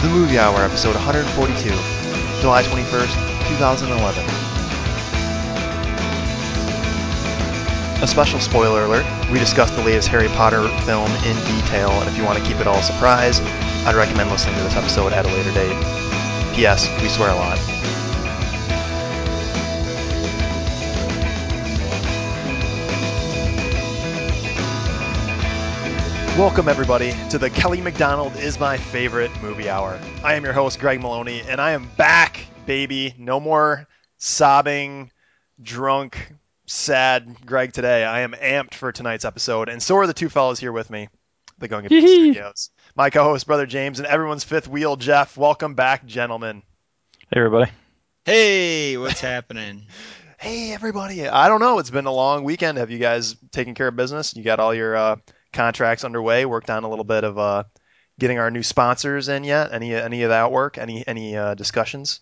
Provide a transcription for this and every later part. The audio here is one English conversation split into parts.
The Movie Hour, episode 142, July 21st, 2011. A special spoiler alert we discussed the latest Harry Potter film in detail, and if you want to keep it all a surprise, I'd recommend listening to this episode at a later date. P.S. We swear a lot. Welcome, everybody, to the Kelly MacDonald is my favorite movie hour. I am your host, Greg Maloney, and I am back, baby. No more sobbing, drunk, sad Greg today. I am amped for tonight's episode, and so are the two fellows here with me, the Gunga Studios. My co host, Brother James, and everyone's fifth wheel, Jeff. Welcome back, gentlemen. Hey, everybody. Hey, what's happening? Hey, everybody. I don't know. It's been a long weekend. Have you guys taken care of business? You got all your uh, contracts underway. Worked on a little bit of uh, getting our new sponsors in yet. Any any of that work? Any any uh, discussions?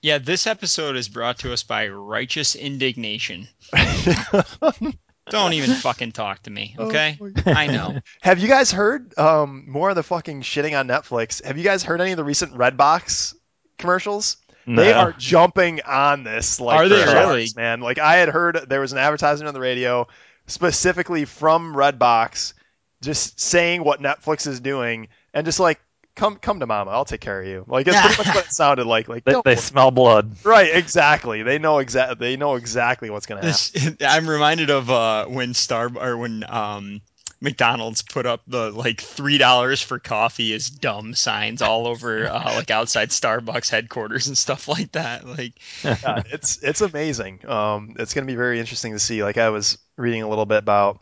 Yeah, this episode is brought to us by Righteous Indignation. Don't even fucking talk to me, okay? Oh I know. Have you guys heard um, more of the fucking shitting on Netflix? Have you guys heard any of the recent Redbox commercials? They are jumping on this. Like Are they really? man? Like I had heard there was an advertisement on the radio specifically from Redbox, just saying what Netflix is doing, and just like come come to mama, I'll take care of you. Like it's pretty much what it sounded like. Like They, they smell blood. right, exactly. They know exactly. They know exactly what's gonna happen. I'm reminded of uh, when Star or when um, McDonald's put up the like three dollars for coffee is dumb signs all over uh, like outside Starbucks headquarters and stuff like that. Like, yeah, it's it's amazing. Um, it's going to be very interesting to see. Like I was reading a little bit about.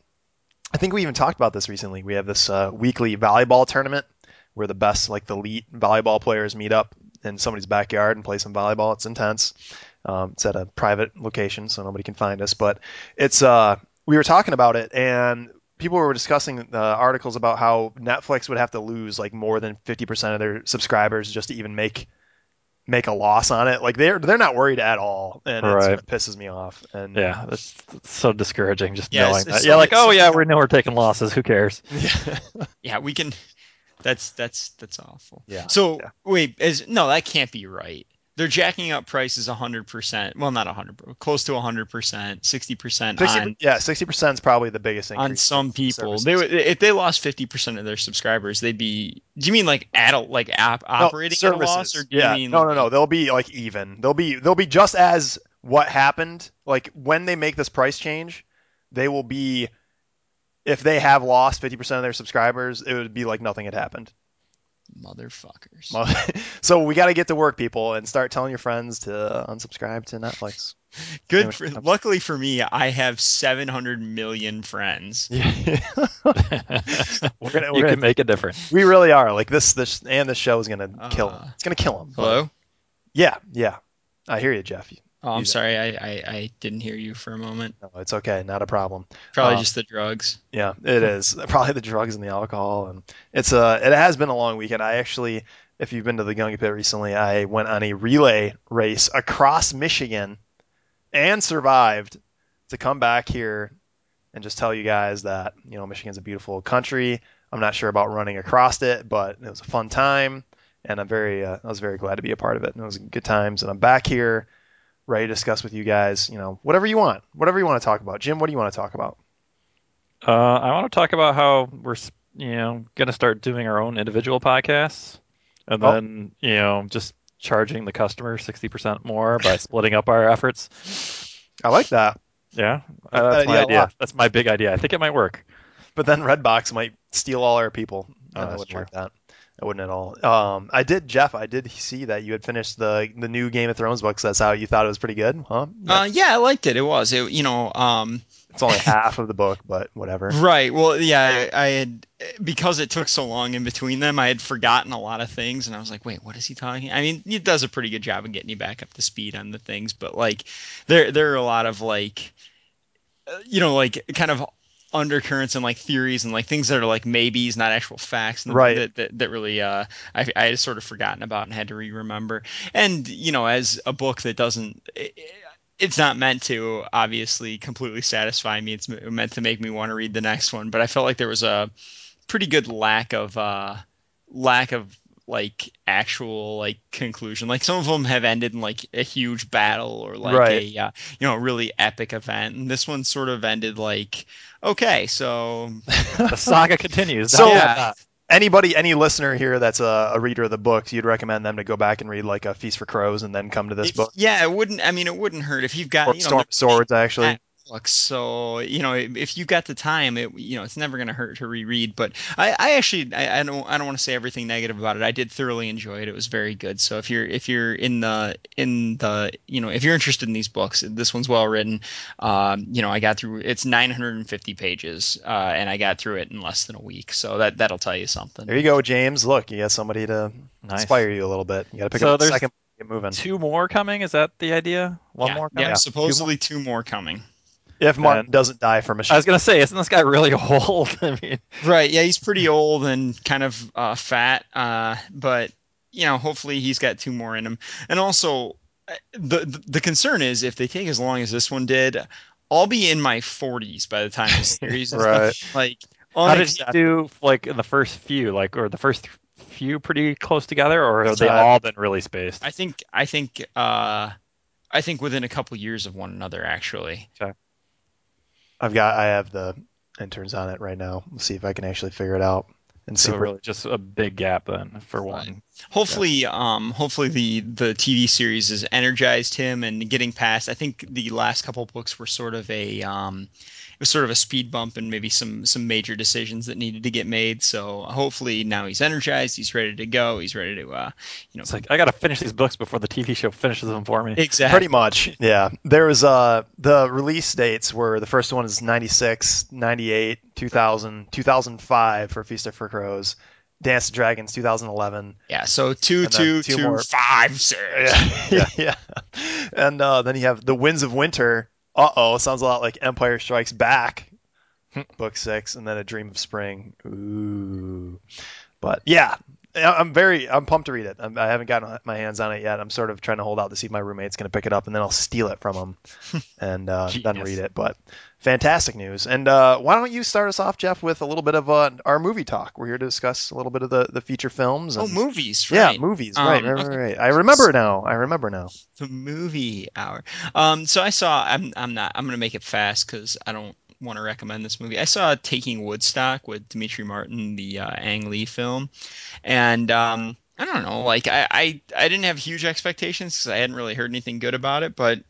I think we even talked about this recently. We have this uh, weekly volleyball tournament where the best, like the elite volleyball players, meet up in somebody's backyard and play some volleyball. It's intense. Um, it's at a private location, so nobody can find us. But it's uh, we were talking about it, and people were discussing uh, articles about how Netflix would have to lose like more than 50% of their subscribers just to even make make a loss on it. Like they're they're not worried at all, and Right. it pisses me off. And Yeah, it's, that's so discouraging just Yeah, knowing it's- that. it's Yeah, like, oh, yeah, we know we're taking losses. Who cares? yeah, yeah, we can. That's that's that's awful. yeah. So yeah. wait, is no, that can't be right. They're jacking up prices 100%. Well, not 100, close to 100%, 60% 60, on yeah, sixty percent is probably the biggest increase on some people. services. They would if they lost 50% of their subscribers, they'd be Do you mean like adult like app No, operating at a loss services. or do yeah, you mean no, no, no. They'll be like even. They'll be they'll be just as what happened. Like when they make this price change, they will be. If they have lost fifty percent of their subscribers, it would be like nothing had happened. Motherfuckers? So we got to get to work, people, and start telling your friends to unsubscribe to Netflix. Good Anyway, for, luckily for me, I have 700 million friends. Yeah, we're gonna, we're gonna can make a difference. we really are like this. This and this show is gonna kill him. Uh, It's gonna kill him. but- Hello? Yeah, yeah. I hear you, Jeff. Oh, I'm sorry. I, I, I didn't hear you for a moment. No, it's okay. Not a problem. Probably Uh, just the drugs. Yeah, it is probably the drugs and the alcohol, and it's uh it has been a long weekend. I actually, if you've been to the Gunga Pit recently, I went on a relay race across Michigan, and survived to come back here and just tell you guys that you know Michigan's a beautiful country. I'm not sure about running across it, but it was a fun time, and I'm very uh, I was very glad to be a part of it. And it was good times, and I'm back here ready to discuss with you guys. You know, whatever you want, whatever you want to talk about. Jim, what do you want to talk about? Uh, I want to talk about how we're, you know, going to start doing our own individual podcasts, and Oh. then, you know, just charging the customer 60% more by splitting up our efforts. I like that. Yeah, uh, that's my idea. That's my big idea. I think it might work. But then Redbox might steal all our people. Oh, that's true. like that. I wouldn't at all. Um, I did, Jeff. I did see that you had finished the the new Game of Thrones books. That's how you thought it was pretty good, huh? Uh, yeah, I liked it. It was. It, you know, um, it's only half of the book, but whatever. Right. Well, yeah, I, I had because it took so long in between them, I had forgotten a lot of things, and I was like, "Wait, what is he talking?" I mean, it does a pretty good job of getting you back up to speed on the things, but like, there there are a lot of like, uh, you know, like kind of undercurrents and like theories and like things that are like maybes, not actual facts, and Right. That, that that really uh, I I had sort of forgotten about and had to re-remember. And you know, as a book that doesn't. It, it's not meant to obviously completely satisfy me. It's meant to make me want to read the next one. But I felt like there was a pretty good lack of uh, lack of like actual like conclusion. Like some of them have ended in like a huge battle or like Right. a uh, you know really epic event, and this one sort of ended like okay, so The saga continues. So- Yeah. Anybody, any listener here that's a, a reader of the books, you'd recommend them to go back and read like a Feast for Crows and then come to this if- book yeah, it wouldn't. I mean, it wouldn't hurt if you've got or you know Storm Swords actually. That books. So you know, if if you got the time, it you know, it's never going to hurt to reread. But I, I actually, I, I don't, I don't want to say everything negative about it. I did thoroughly enjoy it. It was very good. So if you're, if you're in the, in the, you know, if you're interested in these books, this one's well written. Um, you know, I got through. It's 950 pages, uh, and I got through it in less than a week. So that that'll tell you something. There you go, James. Look, you got somebody to Nice. inspire you a little bit. You got to pick So up the second. Get moving. Two more coming. Is that the idea? One yeah, more yeah, coming. supposedly two more coming. If Martin And- doesn't die from a shot. I was gonna say, isn't this guy really old? I mean, Right. Yeah, he's pretty old and kind of uh, fat, uh, but you know, hopefully he's got two more in him. And also, uh, the the- the concern is if they take as long as this one did, I'll be in my 40s by the time the series is Right. like. how did he do? Like in the first few, like or the first few, pretty close together, or have they Uh, all been really spaced? I think I think uh, I think within a couple years of one another, actually. I've got. I have the interns on it right now. Let's see if I can actually figure it out and see. So where- really, just a big gap then for one. Hopefully, um, hopefully the the TV series has energized him and getting past. I think the last couple books were sort of a um, it was sort of a speed bump and maybe some some major decisions that needed to get made. So hopefully now he's energized. He's ready to go. He's ready to uh, you know. It's like I gotta finish these books before the TV show finishes them for me. exactly. Pretty much, yeah. There was uh the release dates were the first one is 96, 98, 2000, 2005 for Feast of for Crows, Dance of Dragons 2011. Yeah. So two, And then two, two two, more. five, six. Yeah, yeah. And uh, then you have The Winds of Winter. Uh oh, sounds a lot like Empire Strikes Back, book six, and then A Dream of Spring. Ooh, but yeah, I'm very I'm pumped to read it. I'm, I haven't gotten my hands on it yet. I'm sort of trying to hold out to see if my roommate's going to pick it up, and then I'll steal it from him and uh, then read it. But fantastic news. And uh, why don't you start us off, Jeff, with a little bit of uh, our movie talk? We're here to discuss a little bit of the, the feature films. Oh, And, movies. yeah, Right. movies. Um, right, right, right, okay. right. I remember now. I remember now. the movie hour. Um, so I saw. I'm. I'm not. I'm gonna make it fast because I don't want to recommend this movie. I saw Taking Woodstock with Demetri Martin, the uh, Ang Lee film, and um, I don't know. Like I, I, I didn't have huge expectations because I hadn't really heard anything good about it, but.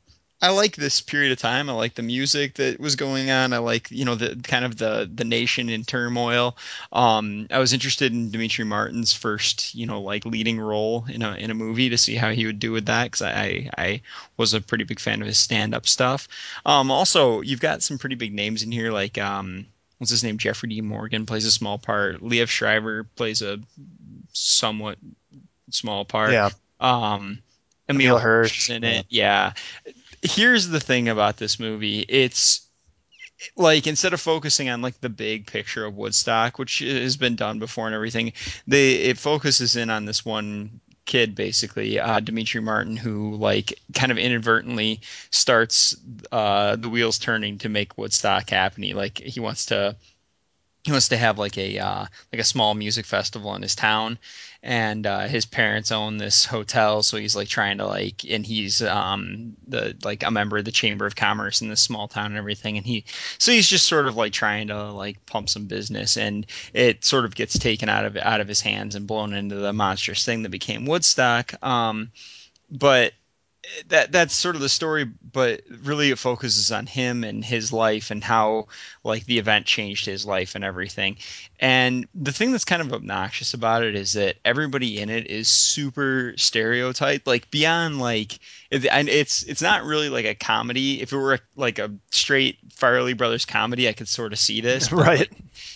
I like this period of time. I like the music that was going on. I like, you know, the kind of the the nation in turmoil. Um, I was interested in Demetri Martin's first, you know, like leading role in a in a movie to see how he would do with that because I, I was a pretty big fan of his stand up stuff. Um, also, you've got some pretty big names in here, like um, what's his name? Jeffrey D. Morgan plays a small part. Liev Schreiber plays a somewhat small part. Yeah. Um, Emile Emile Hirsch, in it. Yeah. Here's the thing about this movie. It's like instead of focusing on like the big picture of Woodstock, which has been done before and everything, they it focuses in on this one kid basically, uh, Demetri Martin, who like kind of inadvertently starts uh, the wheels turning to make Woodstock happen. He like he wants to he wants to have like a uh, like a small music festival in his town and uh, his parents own this hotel so he's like trying to like and he's um the like a member of the chamber of commerce in this small town and everything and he so he's just sort of like trying to like pump some business and it sort of gets taken out of out of his hands and blown into the monstrous thing that became woodstock um but that that's sort of the story but really it focuses on him and his life and how like the event changed his life and everything. And the thing that's kind of obnoxious about it is that everybody in it is super stereotyped like beyond like it, and it's it's not really like a comedy if it were like a straight Farrelly Brothers comedy I could sort of see this Right.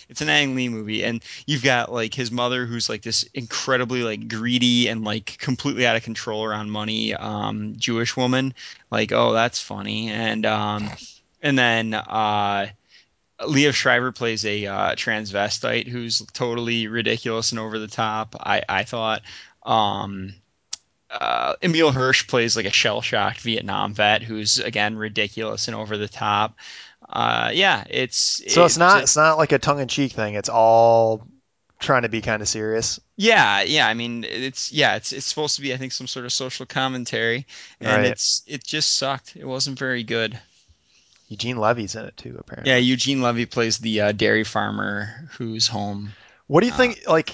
it's an Ang Lee movie, and you've got like his mother, who's like this incredibly like greedy and like completely out of control around money, um, Jewish woman. Like, oh, that's funny, and um, and then uh, Leo Shriver plays a uh, transvestite who's totally ridiculous and over the top. I I thought. Um, uh, Emile Hirsch plays like a shell shocked Vietnam vet who's again ridiculous and over the top. Uh, yeah, it's So it's not a- it's not like a tongue in cheek thing. It's all trying to be kind of serious. Yeah, yeah. I mean, it's yeah, it's it's supposed to be, I think, some sort of social commentary, and Right. it's it just sucked. It wasn't very good. Eugene Levy's in it too, apparently. Yeah, Eugene Levy plays the uh, dairy farmer who's home. What do you Uh, think? Like,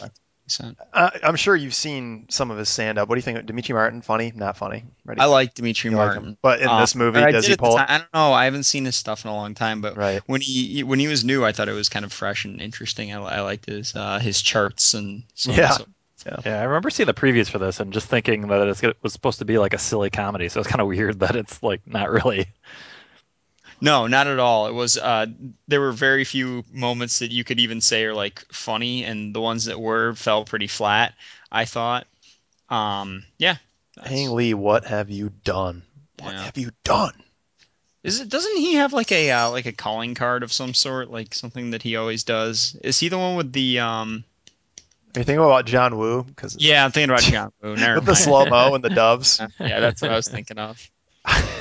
he uh, I'm sure you've seen some of his stand up. What do you think? Of Demetri Martin, funny? Not funny. Ready? I like Demetri You Martin. him. But in Uh, this movie, does he pull? time. I don't know. I haven't seen his stuff in a long time, but Right. when he when he was new, I thought it was kind of fresh and interesting. I, I liked his uh, his charts and so on Yeah. and so Yeah, I remember seeing the previews for this and just thinking that it was supposed to be like a silly comedy. So it's kind of weird that it's like not really. No, not at all. It was uh there were very few moments that you could even say are like funny and the ones that were fell pretty flat, I thought. Um yeah. Ang Lee, what have you done? What Yeah. have you done? Is it doesn't he have like a uh, like a calling card of some sort, like something that he always does? Is he the one with the um Are you thinking about John Woo? Because Yeah, I'm thinking about John Woo. With the slow mo and the doves. yeah, that's what I was thinking of.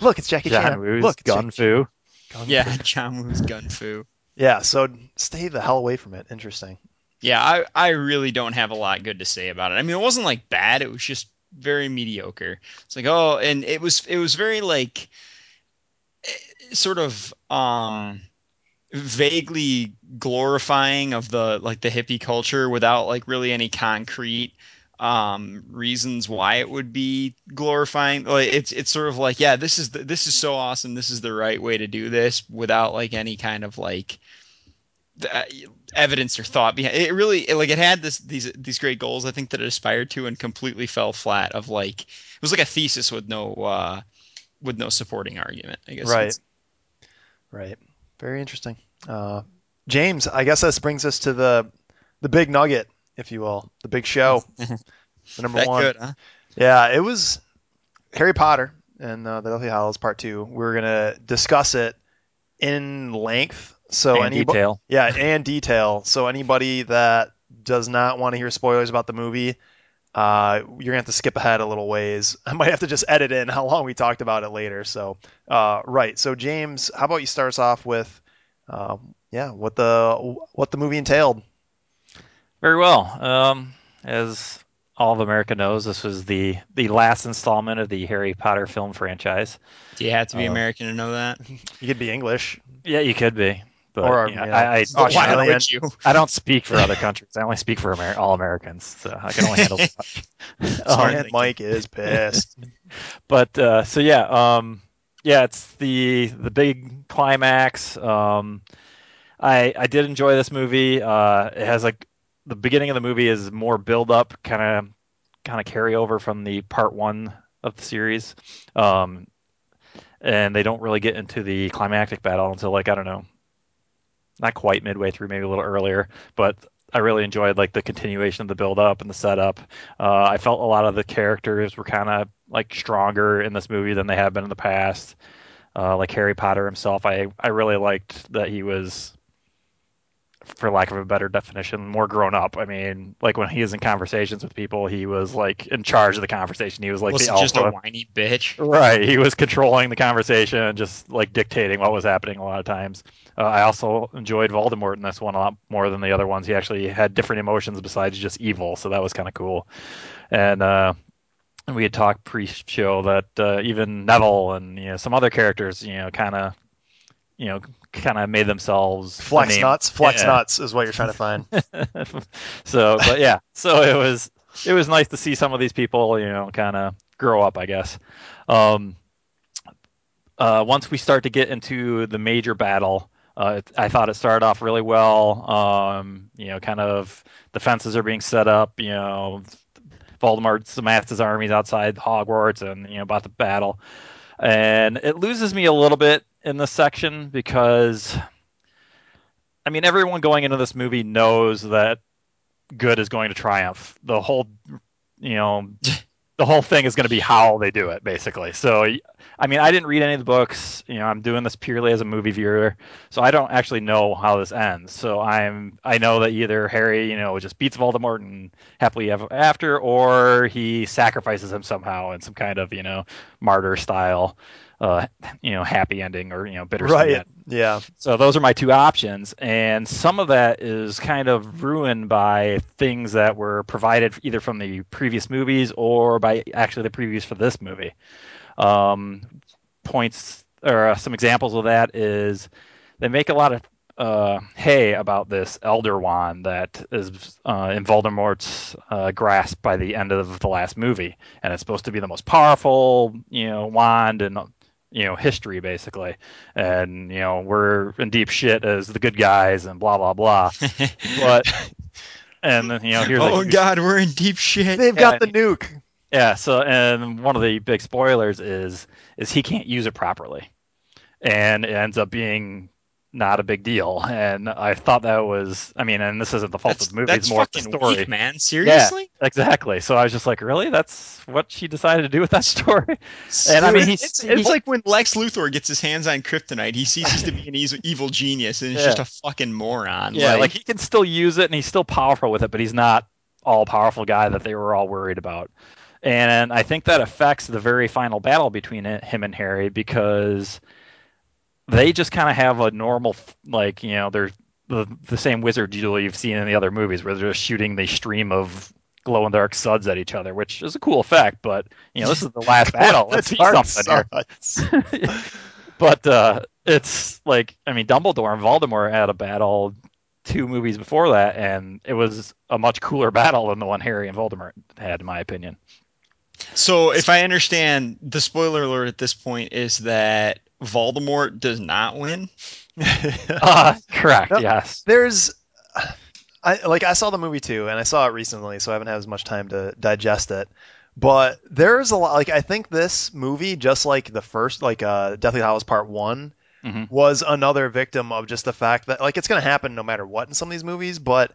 Look, it's Jackie Chan. Woo's Look, it's gun fu. Gun Yeah, Fu. John Woo's gun fu. Yeah. So stay the hell away from it. Interesting. Yeah, I I really don't have a lot good to say about it. I mean, it wasn't like bad. It was just very mediocre. It's like oh, and it was it was very like eh, sort of um vaguely glorifying of the like the hippie culture without like really any concrete um reasons why it would be glorifying like it's it's sort of like yeah this is the, this is so awesome this is the right way to do this without like any kind of like uh, evidence or thought behind it really it, like it had this these these great goals i think that it aspired to and completely fell flat of like it was like a thesis with no uh with no supporting argument i guess Right. Right. Very interesting. Uh, James, I guess this brings us to the the big nugget, if you will, the big show, the number that one. good huh Yeah, it was Harry Potter and uh, the Deathly Hallows Part Two. We're gonna discuss it in length. So and any detail. yeah, and detail. So anybody that does not want to hear spoilers about the movie, uh, you're gonna have to skip ahead a little ways. I might have to just edit in how long we talked about it later. So uh, right. So James, how about you start us off with, um, yeah, what the what the movie entailed? Very well. Um, as all of America knows, this was the the last installment of the Harry Potter film franchise. do you have to be Uh, american to know that You could be English. Yeah, you could be, but Or, you know, you know, I, I, Australian. you I don't speak for other countries. I only speak for Amer- all Americans, so I can only handle so Um, Mike is pissed. but uh, so yeah, um, yeah, it's the the big climax. Um, I I did enjoy this movie. Uh, it has like the beginning of the movie is more build up, kind of kind of carryover from the part one of the series, um, and they don't really get into the climactic battle until like I don't know, not quite midway through, maybe a little earlier, but. I really enjoyed like the continuation of the build up and the setup. Uh, I felt a lot of the characters were kind of like stronger in this movie than they have been in the past. Uh, like Harry Potter himself, I I really liked that he was, for lack of a better definition, more grown up. I mean, like when he was in conversations with people, he was like in charge of the conversation. He was like was the just a whiny bitch Right, he was controlling the conversation, and just like dictating what was happening a lot of times. Uh, I also enjoyed Voldemort in this one a lot more than the other ones. He actually had different emotions besides just evil, so that was kind of cool. And uh, we had talked pre-show that uh, even Neville and you know some other characters, you know, kind of, you know, kind of made themselves Flex nuts. Flex Yeah. nuts is what you're trying to find. so, but yeah, so it was it was nice to see some of these people, you know, kind of grow up, I guess. Um, uh, once we start to get into the major battle, uh, it- I thought it started off really well. Um, you know, kind of defenses are being set up. You know, Voldemort's amassed his armies outside Hogwarts, and you know about the battle. And it loses me a little bit in this section because, I mean, everyone going into this movie knows that good is going to triumph. The whole, you know, the whole thing is going to be how they do it, basically. So, I mean, I didn't read any of the books. You know, I'm doing this purely as a movie viewer, so I don't actually know how this ends. So I'm, I know that either Harry, you know, just beats Voldemort and happily ever after, or he sacrifices him somehow in some kind of, you know, martyr style. Uh, you know, happy ending or you know, bittersweet. Right. Yeah. So those are my two options, and some of that is kind of ruined by things that were provided either from the previous movies or by actually the previews for this movie. Um, points or uh, some examples of that is they make a lot of uh, hay about this Elder Wand that is uh, in Voldemort's uh, grasp by the end of the last movie, and it's supposed to be the most powerful, you know, wand and you know history basically, and you know we're in deep shit as the good guys and blah blah blah. but and you know here's oh a huge- God, we're in deep shit. They've got the nuke. yeah. So, and one of the big spoilers is is he can't use it properly, and it ends up being not a big deal. And I thought that was, I mean, and this isn't the fault That's, of the movie; it's more of the fucking story. weak, man. Seriously? Yeah, Exactly. So I was just like, really? That's what she decided to do with that story? And I mean, he's- it's, he- it's like when Lex Luthor gets his hands on kryptonite. He ceases to be an evil genius, and he's Yeah. just a fucking moron. Yeah, like, like he can still use it, and he's still powerful with it, but he's not all powerful guy that they were all worried about. And I think that affects the very final battle between it- him and Harry because they just kind of have a normal, like you know, they're the, the same wizard duel you've seen in the other movies, where they're just shooting the stream of glow in the dark suds at each other, which is a cool effect. But you know, this is the last battle. Let's see something here but uh, it's like I mean Dumbledore and Voldemort had a battle two movies before that, and it was a much cooler battle than the one Harry and Voldemort had, in my opinion. so if I understand, the spoiler alert at this point is that Voldemort does not win. Uh, correct. No. Yes. There's, I like I saw the movie too, and I saw it recently, so I haven't had as much time to digest it. But there's a lot. Like I think this movie, just like the first, like uh, Deathly Hallows Part One, Mhm. was another victim of just the fact that like it's gonna happen no matter what in some of these movies, but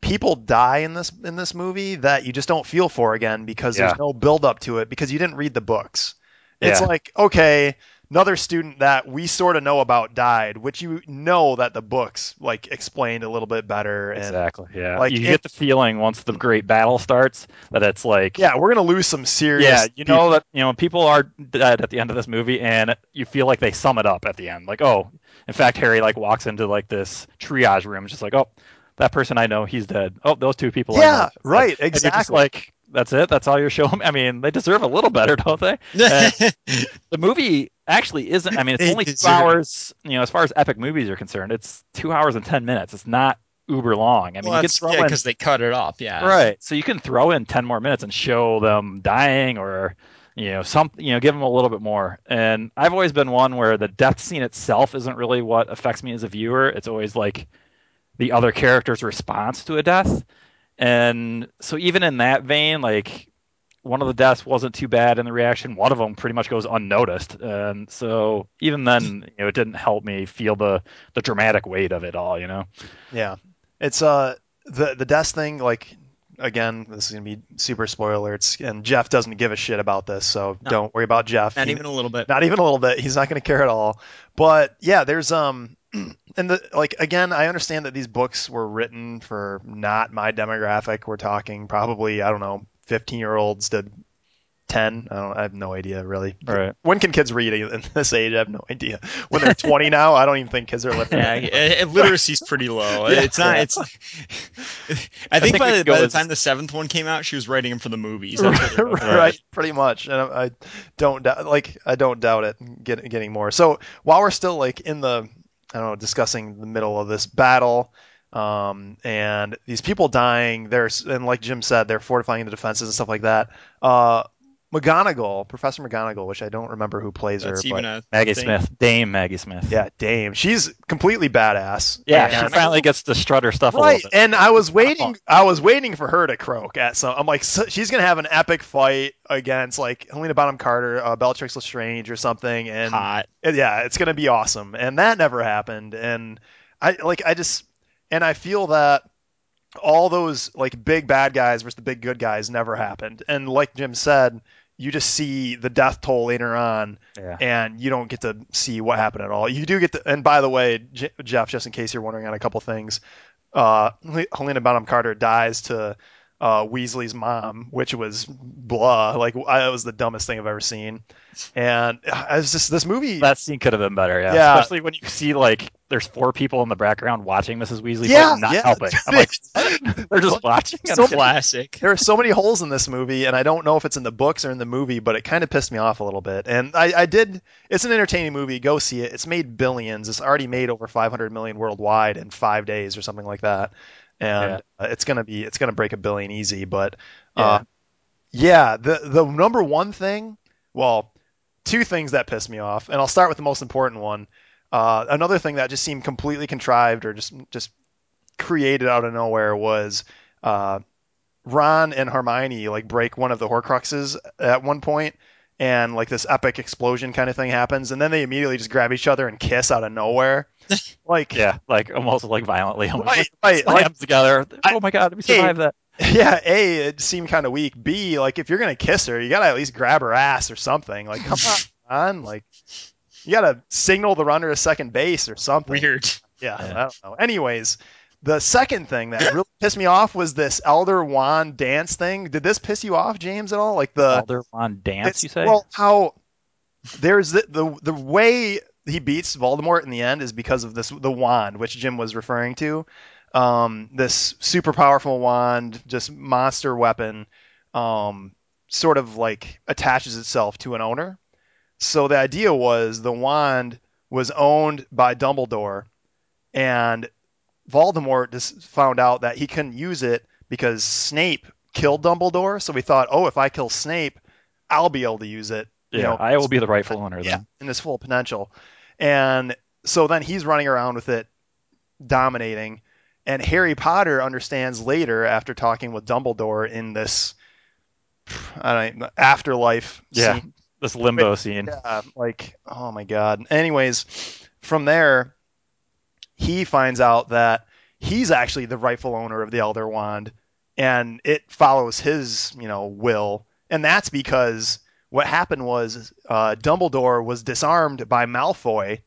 people die in this in this movie that you just don't feel for again because Yeah. there's no build up to it because you didn't read the books. It's Yeah. like okay, another student that we sort of know about died, which you know that the books like explained a little bit better and Exactly. Yeah. like, you it- get the feeling once the great battle starts that it's like yeah, we're gonna lose some serious. Yeah, you people. know that you know people are dead at the end of this movie, and you feel like they sum it up at the end. Like, oh, in fact, Harry like walks into like this triage room, just like, oh, that person I know, he's dead. Oh, those two people. Yeah, right, and you're just exactly. like, that's it. That's all you're showing. I mean, they deserve a little better, don't they? Uh, the movie actually isn't. I mean, it's They only two hours. You know, as far as epic movies are concerned, it's two hours and ten minutes. It's not uber long. I mean, well, you that's, throw yeah, because they cut it off. Yeah. Right. So you can throw in 10 more minutes and show them dying or, you know, some, you know, give them a little bit more. And I've always been one where the death scene itself isn't really what affects me as a viewer. It's always like the other character's response to a death. And so even in that vein, like one of the deaths wasn't too bad in the reaction. One of them pretty much goes unnoticed. And so even then, you know, it didn't help me feel the, the dramatic weight of it all, you know? Yeah, it's uh the the death thing. Like again, this is gonna be super spoiler alerts, and Jeff doesn't give a shit about this, so No. don't worry about Jeff. Not He- even a little bit. not even a little bit. He's not going to care at all. But yeah, there's um, and the like again, I understand that these books were written for not my demographic. We're talking probably I don't know, 15 year olds to 10. I don't. I have no idea really. Right. When can kids read in this age? I have no idea. When they're 20 now, I don't even think kids are literate Yeah, literacy's pretty low. Yeah. it's not. Yeah. It's. I think think by, the, could go by the time the seventh one came out, she was writing them for the movies. That's what it was. right, pretty much. And I, I don't doubt, like I don't doubt it get, getting more. So while we're still like in the, I don't know, discussing the middle of this battle, um, and these people dying, there's and like Jim said, they're fortifying the defenses and stuff like that. Uh, McGonagall, Professor McGonagall, which I don't remember who plays That's her, even but a Maggie thing. Smith, Dame Maggie Smith. yeah, Dame, she's completely badass. Yeah, And- she finally gets to strut her stuff a Right, little bit. and I was waiting. I was waiting for her to croak at some. I'm like, so, she's gonna have an epic fight against like Helena Bonham Carter, uh, Bellatrix Lestrange, or something, and hot. and yeah, it's gonna be awesome. And that never happened. And I like, I just, and I feel that all those like big bad guys versus the big good guys never happened. And like Jim said, you just see the death toll later on, Yeah. and you don't get to see what happened at all. You do get to, and by the way, J- Jeff, just in case you're wondering on a couple things, uh, Helena Bonham Carter dies to uh, Weasley's mom, which was blah. Like I, it was the dumbest thing I've ever seen. And I was just this movie. That scene could have been better, yeah. Yeah. Especially when you see like there's four people in the background watching Mrs. Weasley, Yeah, but not yeah. helping. I'm like, they're just watching. So classic. there are so many holes in this movie, and I don't know if it's in the books or in the movie, but it kind of pissed me off a little bit. And I, I did. It's an entertaining movie. Go see it. It's made billions. It's already made over 500 million worldwide in five days or something like that. And uh, it's gonna be it's gonna break a billion easy. But uh, yeah, the the number one thing, well, two things that pissed me off, and I'll start with the most important one. Uh, another thing that just seemed completely contrived or just just created out of nowhere was uh, Ron and Hermione like break one of the Horcruxes at one point, and like this epic explosion kind of thing happens, and then they immediately just grab each other and kiss out of nowhere. Like Yeah, like almost like violently, almost right, like right, like together. I- oh my god, we Hey, survived that. yeah, A, it seemed kind of weak. B, like if you're gonna kiss her, you gotta at least grab her ass or something. Like, come on, like you gotta signal the runner to second base or something. Weird. Yeah, Yeah. I don't know. Anyways, the second thing that really pissed me off was this Elder Wand dance thing. Did this piss you off, James, at all? Like the Elder Wand dance, you say? Well, how there's the, the the way he beats Voldemort in the end is because of this the wand, which Jim was referring to. Um, this super powerful wand, just monster weapon, um, sort of like attaches itself to an owner. So the idea was the wand was owned by Dumbledore, and Voldemort just found out that he couldn't use it because Snape killed Dumbledore. So we thought, oh, if I kill Snape, I'll be able to use it. yeah, you know, I will be the rightful owner yeah, then. in its full potential. And so then he's running around with it, dominating. And Harry Potter understands later, after talking with Dumbledore in this, I don't know, afterlife Yeah. scene. This limbo scene. Yeah, like, oh my god. Anyways, from there, he finds out that he's actually the rightful owner of the Elder Wand, and it follows his, you know, will. And that's because what happened was uh, Dumbledore was disarmed by Malfoy,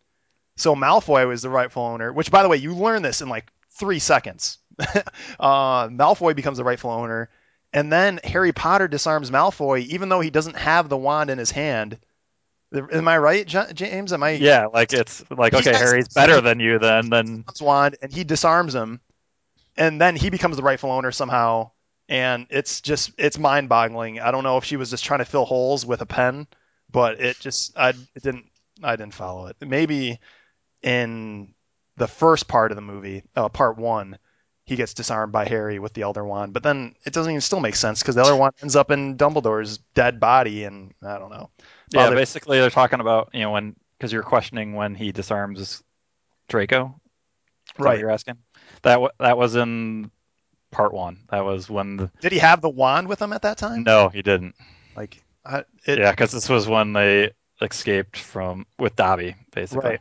so Malfoy was the rightful owner. Which, by the way, you learn this in like three seconds. uh, Malfoy becomes the rightful owner, and then Harry Potter disarms Malfoy, even though he doesn't have the wand in his hand. Am I right, James? Am I? Yeah, like it's like okay, Harry's better than you then. Then wand and he disarms him, and then he becomes the rightful owner somehow. And it's just it's mind-boggling. I don't know if she was just trying to fill holes with a pen, but it just I it didn't I didn't follow it. Maybe in the first part of the movie, uh, part one, he gets disarmed by Harry with the Elder Wand, but then it doesn't even still make sense because the Elder Wand ends up in Dumbledore's dead body, and I don't know. yeah, Father- basically they're talking about you know when because you're questioning when he disarms Draco. Is Right. You're asking that wa- that was in part one. That was when the, Did he have the wand with him at that time? no, he didn't. Like, I, it, Yeah, because this was when they escaped from with Dobby, basically. Right.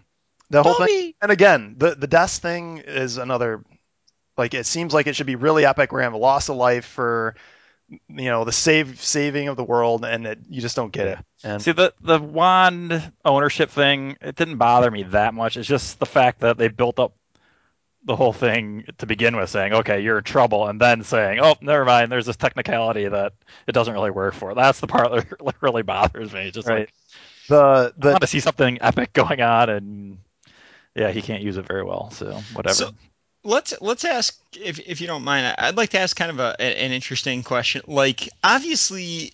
the whole thing. And again, the the death thing is another. Like it seems like it should be really epic. We're gonna have a loss of life for, you know, the save saving of the world, and it, you just don't get it. And See the the wand ownership thing, it didn't bother me that much. It's just the fact that they built up the whole thing to begin with, saying, "Okay, you're in trouble," and then saying, "Oh, never mind." There's this technicality that it doesn't really work for. That's the part that really bothers me. Just Right. like the I the want to see something epic going on, and yeah, he can't use it very well. So whatever. So- let's let's ask if if you don't mind i'd like to ask kind of a, an interesting question. Like obviously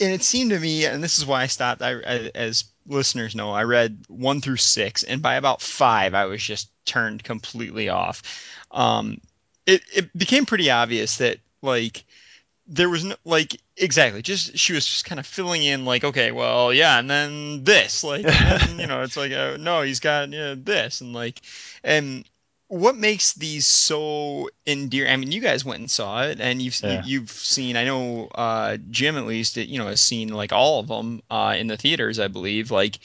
and it seemed to me and this is why i stopped I, I as listeners know i read one through six and by about five i was just turned completely off. Um it, it became pretty obvious that like there was no like exactly just she was just kind of filling in like okay well yeah and then this like and you know it's like uh, no he's got yeah, this and like and what makes these so endearing? I mean, you guys went and saw it, and you've Yeah. you, have seen. I know uh, Jim at least, you know, has seen like all of them uh, in the theaters, I believe. Like,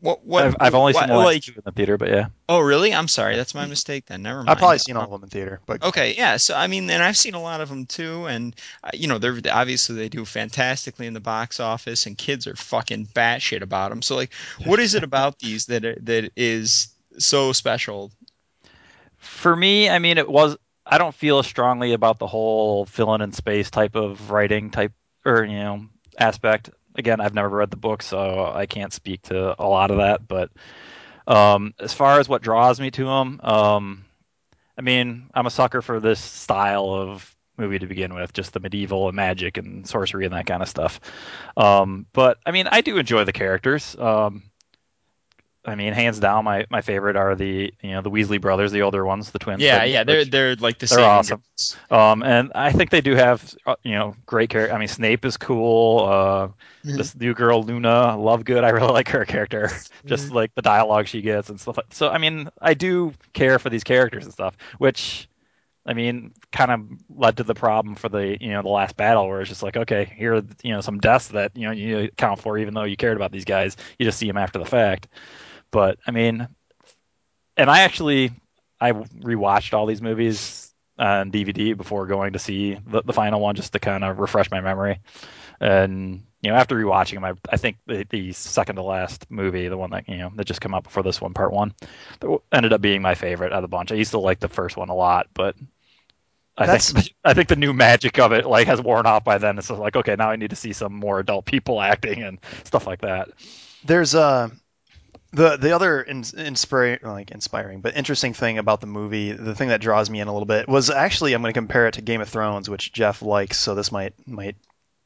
what? What? I've, I've only what- seen the like. two in the theater, but yeah. Oh, really? I'm sorry. That's my mistake. Then never mind. I've probably seen all of them in theater, but Okay, yeah. So I mean, and I've seen a lot of them too, and uh, you know, they're obviously they do fantastically in the box office, and kids are fucking batshit about them. So like, what is it about these that that is so special? For me, I mean, it was I don't feel strongly about the whole fill in space type of writing type or you know aspect. Again, I've never read the book, so I can't speak to a lot of that. But um, as far as what draws me to them, um, I mean, I'm a sucker for this style of movie to begin with, just the medieval and magic and sorcery and that kind of stuff. Um, but I mean, I do enjoy the characters. Um, I mean, hands down, my, my favorite are the you know the Weasley brothers, the older ones, the twins. Yeah, yeah, they're they're like the same. they're same. awesome. um, and I think they do have uh, you know great character. I mean, Snape is cool. Uh, Mhm. this new girl Luna, Lovegood, I really like her character. Just like the dialogue she gets and stuff. Like, so I mean, I do care for these characters and stuff, which. I mean, kind of led to the problem for the you know the last battle where it's just like okay, here are you know some deaths that you know you account for even though you cared about these guys, you just see them after the fact. But I mean, and I actually I rewatched all these movies on DVD before going to see the, the final one just to kind of refresh my memory. And you know, after rewatching them, I, I think the, the second to last movie, the one that you know that just came out before this one, part one, ended up being my favorite out of the bunch. I used to like the first one a lot, but I think I think the new magic of it like has worn off by then. It's like okay, now I need to see some more adult people acting and stuff like that. There's uh the the other in, inspiring like inspiring but interesting thing about the movie, the thing that draws me in a little bit was actually I'm going to compare it to Game of Thrones, which Jeff likes, so this might might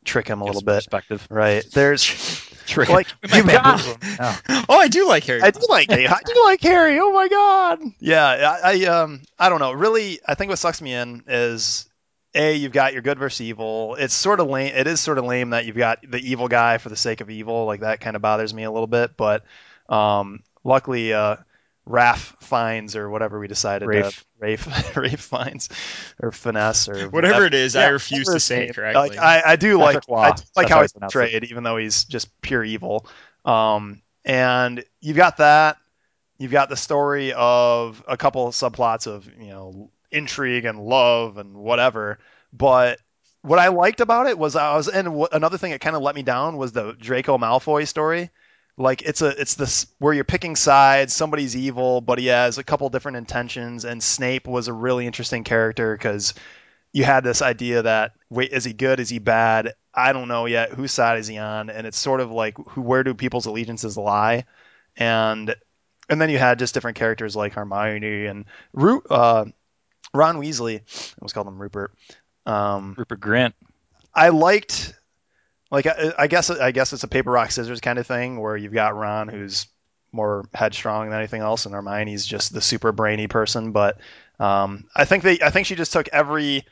trick him a Give little bit. perspective. Right. There's Trick. like you've got bamboozle him. Yeah. Oh, I do like Harry. I do like I do like Harry. Oh my god. Yeah, I, I um I don't know. Really, I think what sucks me in is a you've got your good versus evil. It's sort of lame. It is sort of lame that you've got the evil guy for the sake of evil. Like that kind of bothers me a little bit. But um, luckily, uh, Raph finds or whatever we decided Rafe. to Rafe Rafe finds or finesse or Whatever it is, I refuse to say it correctly. Like I, I do like I do like That's how how he's I portrayed, even though he's just pure evil. Um, and you've got that. You've got the story of a couple of subplots of you know intrigue and love and whatever. But what I liked about it was I was and wh- another thing that kind of let me down was the Draco Malfoy story. Like it's a it's this where you're picking sides. Somebody's evil, but he has a couple different intentions. And Snape was a really interesting character because you had this idea that wait, is he good? Is he bad? I don't know yet. Whose side is he on? And it's sort of like who where do people's allegiances lie? And and then you had just different characters like Hermione and Ru- uh, Ron Weasley. I almost called him Rupert. Um, Rupert Grint. I liked like I, I guess I guess it's a paper rock scissors kind of thing where you've got Ron who's more headstrong than anything else, and Hermione's just the super brainy person. But um, I think they I think she just took every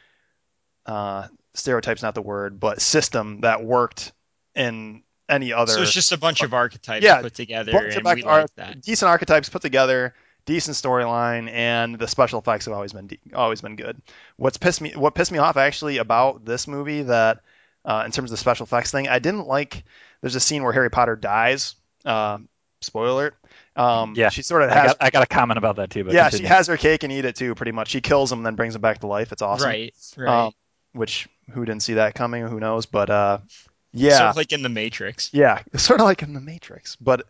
uh, stereotype's not the word, but system that worked in any other so it's just a bunch of archetypes Yeah, put together, bunch and of we ar- like that. decent archetypes put together, decent storyline, and the special effects have always been de- always been good. What's pissed me what pissed me off actually about this movie that uh, in terms of the special effects thing, I didn't like. There's a scene where Harry Potter dies. Uh, spoiler alert. Um, Yeah, she sort of I has. got, I got a comment about that too. But yeah, she has her cake and eat it too. Pretty much, she kills him, and then brings him back to life. It's awesome. Right, right. Um, which who didn't see that coming? Who knows? But uh, yeah, Sort of like in the Matrix. yeah, sort of like in the Matrix, but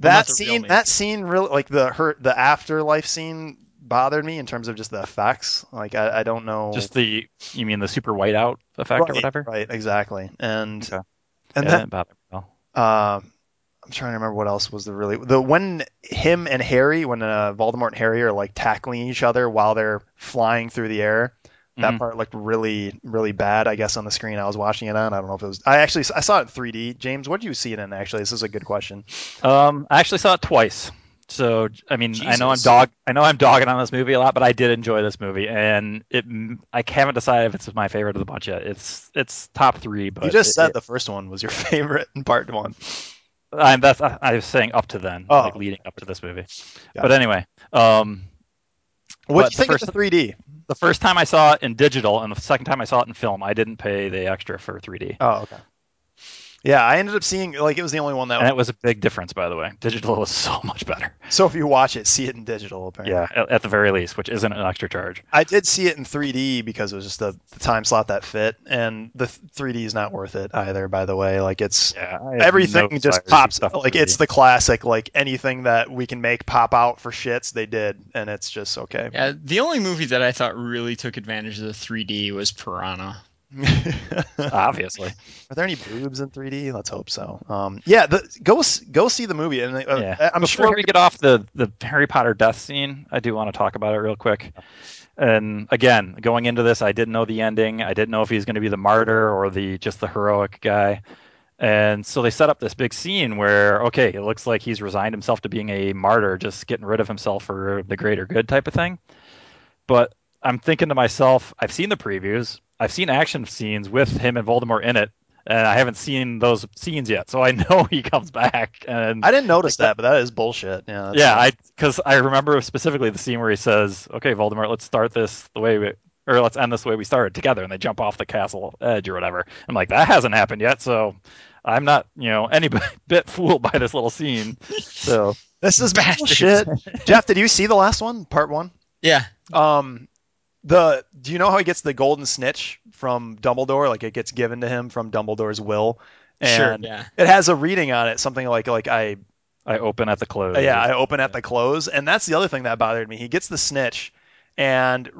that not the real scene, that scene, really like the her the afterlife scene bothered me in terms of just the effects. Like I, I don't know, Just the you mean the super whiteout effect right, or whatever? Right, exactly. And Okay. and yeah, that bothered me well. um, I'm trying to remember what else was the really the when him and Harry, when uh, Voldemort and Harry are like tackling each other while they're flying through the air. That Mhm. part looked really, really bad. I guess on the screen I was watching it on. I don't know if it was. I actually I saw it in 3D. James, what did you see it in? Actually, this is a good question. Um, I actually saw it twice. So I mean, I know I'm dog, I know I'm dogging on this movie a lot, but I did enjoy this movie, and it. I haven't decided if it's my favorite of the bunch yet. It's it's top three, but you just it- said it- the first one was your favorite in part one. I'm that's I, I was saying up to then, Oh, like leading up to this movie. But anyway, um, What do you think first- of the 3D? the first time I saw it in digital and the second time I saw it in film, I didn't pay the extra for 3D. Oh, okay. Yeah, I ended up seeing like it was the only one that. And that was a big difference, by the way. Digital was so much better. so if you watch it, see it in digital. Apparently. Yeah, at, at the very least, which isn't an extra charge. I did see it in 3D because it was just the, the time slot that fit, and the 3D is not worth it either. By the way, like it's Yeah, everything no just desire to see pops. stuff Like 3D. it's the classic. Like anything that we can make pop out for shits, they did, and it's just okay. Yeah, the only movie that I thought really took advantage of the 3D was Piranha. obviously. Are there any boobs in 3D? Let's hope so. Um, yeah, the, go go see the movie, and uh, yeah. I'm Before sure we get off the the Harry Potter death scene, I do want to talk about it real quick. And again, going into this, I didn't know the ending. I didn't know if he was going to be the martyr or the just the heroic guy. And so they set up this big scene where, okay, it looks like he's resigned himself to being a martyr, just getting rid of himself for the greater good type of thing. But I'm thinking to myself, I've seen the previews, I've seen action scenes with him and Voldemort in it, and I haven't seen those scenes yet. So I know he comes back. And I didn't notice that, but that is bullshit. Yeah, yeah, I because I remember specifically the scene where he says, "Okay, Voldemort, let's start this the way we." Or let's end this the way we started together, and they jump off the castle edge or whatever. I'm like, that hasn't happened yet, so I'm not, you know, any bit fooled by this little scene. So this is bad shit. Jeff, did you see the last one, part one? Yeah. Um, the do you know how he gets the golden snitch from Dumbledore? Like it gets given to him from Dumbledore's will, Sure. and Yeah. it has a reading on it, something like like I I open at the close. yeah I open at the close, and that's the other thing that bothered me. He gets the snitch, and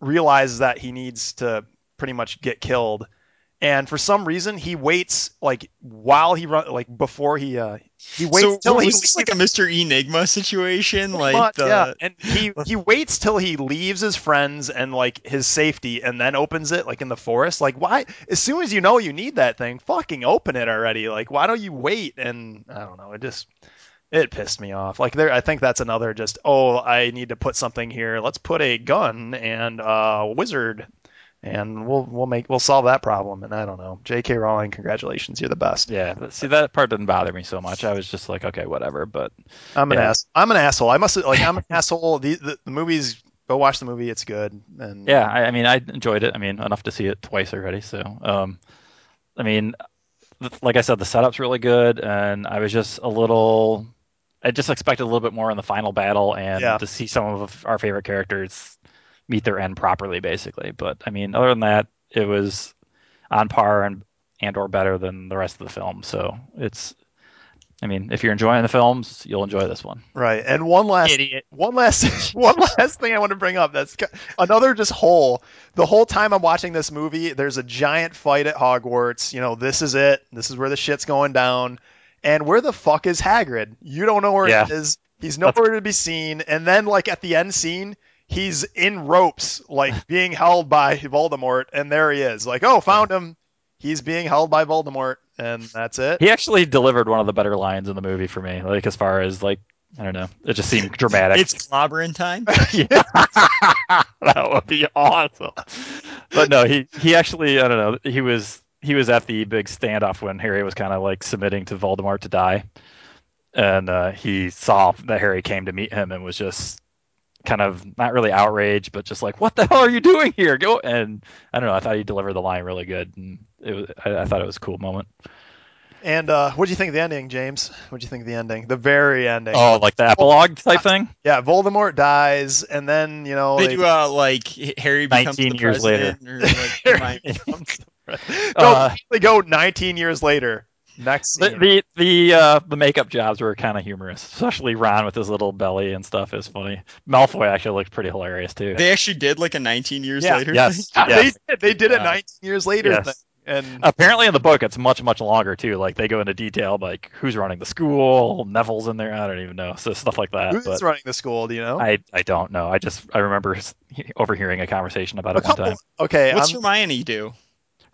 realizes that he needs to pretty much get killed. And for some reason, he waits like while he run like before he uh he waits so till was he this like a Mr. Enigma situation? Like much, the, yeah, and he he waits till he leaves his friends and like his safety, and then opens it like in the forest. Like, why? As soon as you know you need that thing, fucking open it already. Like, why don't you wait? And I don't know. It just it pissed me off. Like there, I think that's another just oh, I need to put something here. Let's put a gun and a wizard, and we'll we'll make we'll solve that problem. And I don't know. J.K. Rowling, congratulations, you're the best. Yeah, see that part didn't bother me so much. I was just like, okay, whatever. But I'm an Yeah. ass. I'm an asshole. I must like I'm an asshole. The, the the movies. Go watch the movie. It's good. And yeah, I, I mean, I enjoyed it. I mean, enough to see it twice already. So, um, I mean, like I said, the setup's really good, and I was just a little. I just expected a little bit more in the final battle, and Yeah. to see some of our favorite characters meet their end properly, basically. But I mean, other than that, it was on par and and or better than the rest of the film. So it's. I mean, if you're enjoying the films, you'll enjoy this one. right. And one last idiot. one last one last thing I want to bring up. That's another just hole. The whole time I'm watching this movie, there's a giant fight at Hogwarts. You know, this is it. This is where the shit's going down. And where the fuck is Hagrid? You don't know where Yeah. he is. He's nowhere to be seen. And then, like at the end scene, he's in ropes, like being held by Voldemort. And there he is. Like, oh, found him. He's being held by Voldemort, and that's it. He actually delivered one of the better lines in the movie for me. Like as far as like I don't know, it just seemed dramatic. It's clobbering time. yeah. that would be awesome. But no, he he actually I don't know. He was he was at the big standoff when Harry was kind of like submitting to Voldemort to die, and uh, he saw that Harry came to meet him and was just kind of not really outraged, but just like, "What the hell are you doing here?" Go and I don't know. I thought he delivered the line really good, and it was I, I thought it was a cool moment. And uh, what do you think of the ending, James? What do you think of the ending? The very ending. Oh, like the epilogue type thing. Yeah, Voldemort dies, and then you know They they do uh like Harry becomes 19 the years later. president, Or, like, Harry becomes the president. Uh, they go 19 years later. Next The scene. the the, uh, the makeup jobs were kind of humorous, especially Ron with his little belly and stuff is funny. Malfoy actually looked pretty hilarious too. they actually did like a 19 years Yeah, later. yes, Yeah, yes. they did. They did it Wow. 19 years later. Yes. thing. And Apparently in the book it's much much longer too. Like they go into detail like who's running the school, Neville's in there. I don't even know, so stuff like that. who's But running the school? Do you know? I I don't know. I just I remember overhearing a conversation about a it one time. Okay, What's I'm- Hermione do?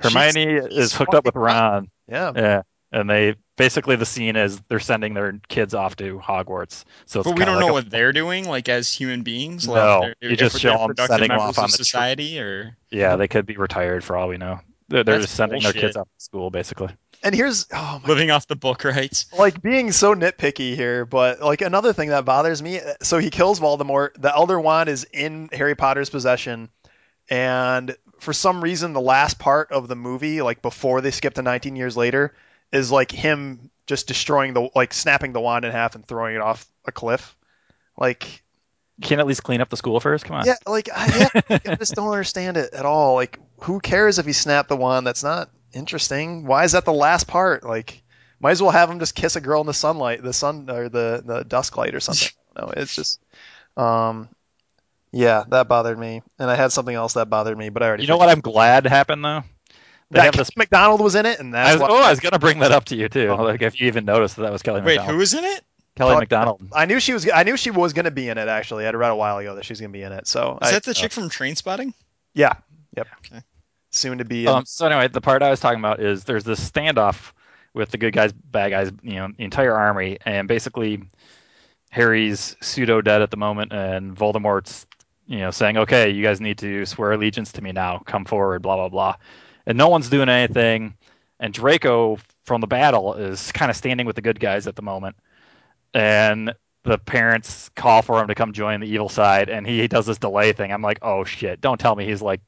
Hermione is hooked up with Ron. yeah. Yeah. And they basically the scene is they're sending their kids off to Hogwarts. So it's But we don't like know a- what they're doing, like as human beings. No, like, they're- you just if show they're 'em productive sending 'em members off on of the tr- society, or Yeah, they could be retired for all we know. They're, they're just sending their kids off to school, basically. And here's oh my living off the book rights. like being so nitpicky here, but like another thing that bothers me. So he kills Voldemort. The Elder Wand is in Harry Potter's possession, and for some reason, the last part of the movie, like before they skip to 19 years later, is like him just destroying the like snapping the wand in half and throwing it off a cliff. Like Can't at least clean up the school first. Come on. yeah, like I, yeah, I just don't understand it at all. Like who cares if he snapped the wand? That's not interesting. Why is that the last part? Like might as well have him just kiss a girl in the sunlight, the sun or the the dusk light or something. No, it's just um yeah, that bothered me. And I had something else that bothered me, but I already You know what I'm glad happened though? They that have this. Kelly MacDonald was in it, and that's I was, why- oh, I was gonna bring that up to you too. Oh. Like if you even noticed that that was Kelly Wait, MacDonald. who was in it? Kelly Kelly- MacDonald. I knew she was. I knew she was going to be in it. Actually, I'd read a while ago that she's going to be in it. So Is I, that the chick from Train Spotting? yeah, yep. Okay. Soon to be. In, Um, so anyway, the part I was talking about is there's this standoff with the good guys, bad guys, you know, the entire army, and basically Harry's pseudo dead at the moment, and Voldemort's, you know, saying, "Okay, you guys need to swear allegiance to me now. Come forward." Blah blah blah, and no one's doing anything, and Draco from the battle is kind of standing with the good guys at the moment, and the parents call for him to come join the evil side, and he does this delay thing. I'm like, oh shit! Don't tell me he's like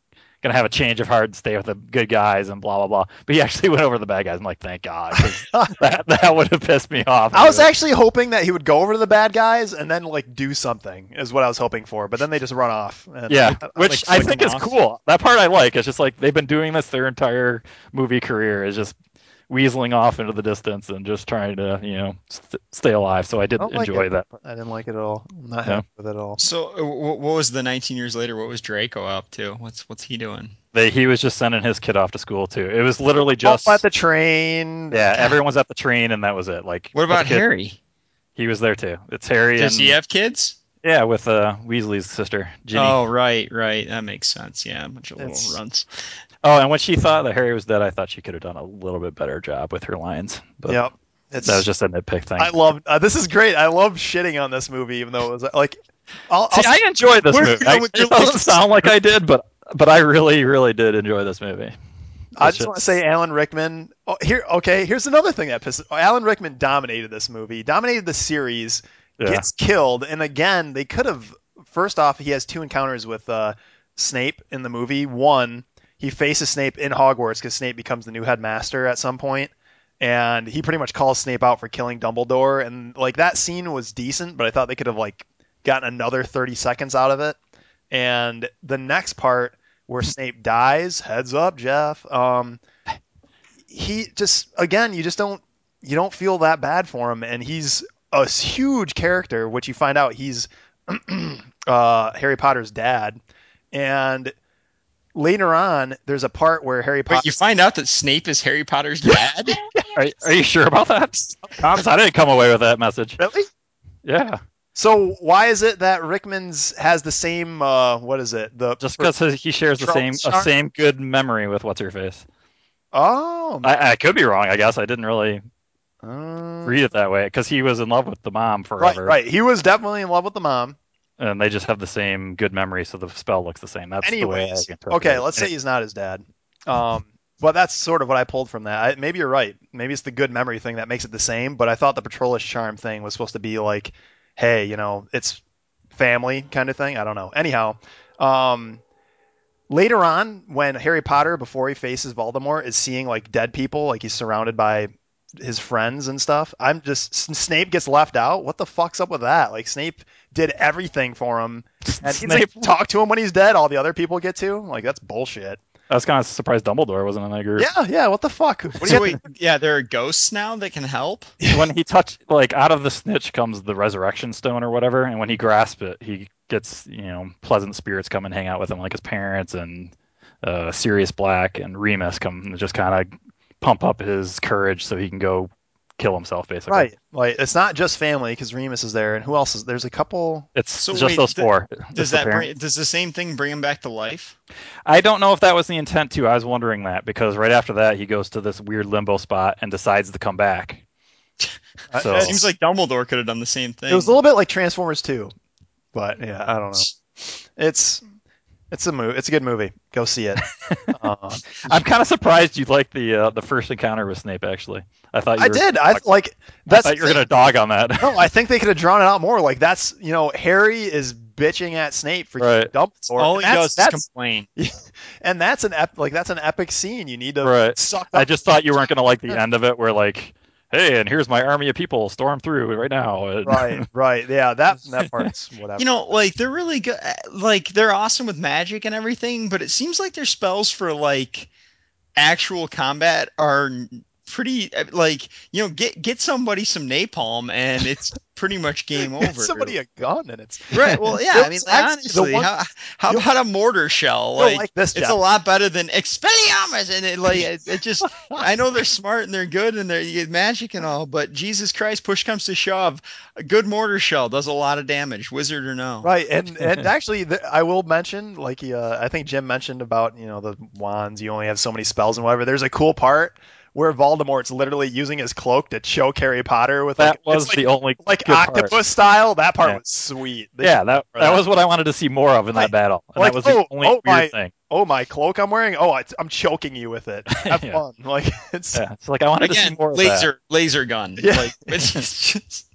gonna have a change of heart and stay with the good guys and blah blah blah. But he actually went over to the bad guys. I'm like, thank God, that that would have pissed me off. I was actually hoping that he would go over to the bad guys and then like do something is what I was hoping for. But then they just run off. And, yeah, I- which like, I think is off. cool. That part I like. It's just like they've been doing this their entire movie career. Is just weaseling off into the distance and just trying to you know st- stay alive. So I did don't like enjoy that. I didn't like it at all. I'm not No. happy with it at all. So, uh, what was the 19 years later? What was Draco up to? What's what's he doing? They, he was just sending his kid off to school too. It was literally just Up at the train. yeah. Everyone was at the train and that was it. Like What about kid- Harry? He was there too. It's Harry Does and he have kids? yeah with uh, Weasley's sister Ginny. Oh, right, right. That makes sense. Yeah, a bunch of It's- little runs. Oh, and when she thought that Harry was dead, I thought she could have done a little bit better job with her lines. But Yep. It's, that was just a nitpick thing. I love. Uh, this is great. I love shitting on this movie, even though it was like. I'll, See, I'll, I enjoyed this are you movie. I, it doesn't list? sound like I did, but but I really, really did enjoy this movie. I It's just want to say Alan Rickman. Oh, here, okay. Here's another thing that pisses. Alan Rickman dominated this movie, dominated the series, Yeah. gets killed, and again, they could have. First off, he has two encounters with uh, Snape in the movie. One, he faces Snape in Hogwarts because Snape becomes the new headmaster at some point, and he pretty much calls Snape out for killing Dumbledore. And like that scene was decent, but I thought they could have like gotten another 30 seconds out of it. And the next part where Snape dies, heads up, Jeff. Um, he just again, you just don't you don't feel that bad for him, and he's a huge character, which you find out he's uh, Harry Potter's dad, and later on, there's a part where Harry Potter. Wait, you find out that Snape is Harry Potter's dad? Are, are you sure about that? Thomas, I didn't come away with that message. really? Yeah, So why is it that Rickman's has the same? Uh, what is it? The just because he shares the Charles same a same good memory with what's her face. Oh, I, I could be wrong. I guess I didn't really uh, read it that way because he was in love with the mom right, forever, right. He was definitely in love with the mom. And they just have the same good memory, so the spell looks the same. That's the way I Anyways, interpret okay, it. let's say he's not his dad. Um, but that's sort of what I pulled from that. I, maybe you're right. Maybe it's the good memory thing that makes it the same. But I thought the Patronus charm thing was supposed to be like, hey, you know, it's family kind of thing. I don't know. Anyhow, um, later on, when Harry Potter, before he faces Voldemort, is seeing like dead people, like he's surrounded by his friends and stuff. I'm just Snape gets left out. What the fuck's up with that? Like Snape did everything for him, and he Snape- doesn't talk to him when he's dead. All the other people get to. Like that's bullshit. I was kind of surprised Dumbledore wasn't in that group. Yeah, yeah. What the fuck? What do you so wait, yeah, there are ghosts now that can help. when he touched like out of the snitch comes the resurrection stone or whatever and when he grasps it he gets you know pleasant spirits come and hang out with him like his parents and uh, Sirius Black and Remus come and just kind of pump up his courage so he can go kill himself basically Right. Like it's not just family because Remus is there, and who else is? There's a couple. it's So just wait, those th- four Does Just the that bring, does the same thing bring him back to life? I don't know if that was the intent too I was wondering that because right after that he goes to this weird limbo spot and decides to come back So- It seems like Dumbledore could have done the same thing. It was a little bit like Transformers 2, but yeah, I don't know. It's it's a movie. It's a good movie. Go see it. uh, I'm kind of surprised you liked the uh, the first encounter with Snape actually I thought you I were, did. I like I that's. thought you were gonna dog on that no, I think they could have drawn it out more. Like that's you know Harry is bitching at Snape for Right. Dumbledore. All and he that's, does is complain. and that's an ep- like that's an epic scene. You need to Right. suck I just thought you weren't gonna like the end of it, where like, hey, and here's my army of people, storm through right now. Right, right, yeah. That that part's whatever. You know, like they're really good. Like they're awesome with magic and everything, but it seems like their spells for like actual combat are pretty like you know get get somebody some napalm and it's pretty much game over. Somebody a gun and it's right? Well, yeah. I mean, like, actually honestly, one- how, how about a mortar shell? Like, like this, it's Jeff. a lot better than Expelliarmus, and it like it, it just. I know they're smart and they're good and they're magic and all, but Jesus Christ, push comes to shove, a good mortar shell does a lot of damage, wizard or no. Right, and and actually, the, I will mention, like uh, I think Jim mentioned about you know the wands. You only have so many spells and whatever. There's a cool part where Voldemort's literally using his cloak to choke Harry Potter with that like was like, the only like good part. octopus style. That part Yeah. was sweet. They Yeah, that that that. was what I wanted to see more of in Right. that battle, and Like, that was the oh, only oh, weird my- thing. Oh, my cloak I'm wearing. Oh, it's, I'm choking you with it. Have Yeah. fun. Like it's Yeah, it's like I wanted to Again, see more of laser laser gun. Yeah. Like it's just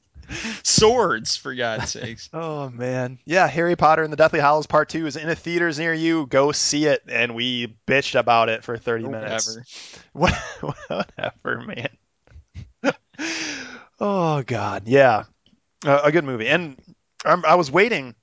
swords for God's sakes. Oh man, yeah. Harry Potter and the Deathly Hallows Part Two is in a theaters near you. Go see it, and we bitched about it for 30 minutes. Whatever. What, whatever, man. oh God, yeah, uh, a good movie. And I'm, I was waiting.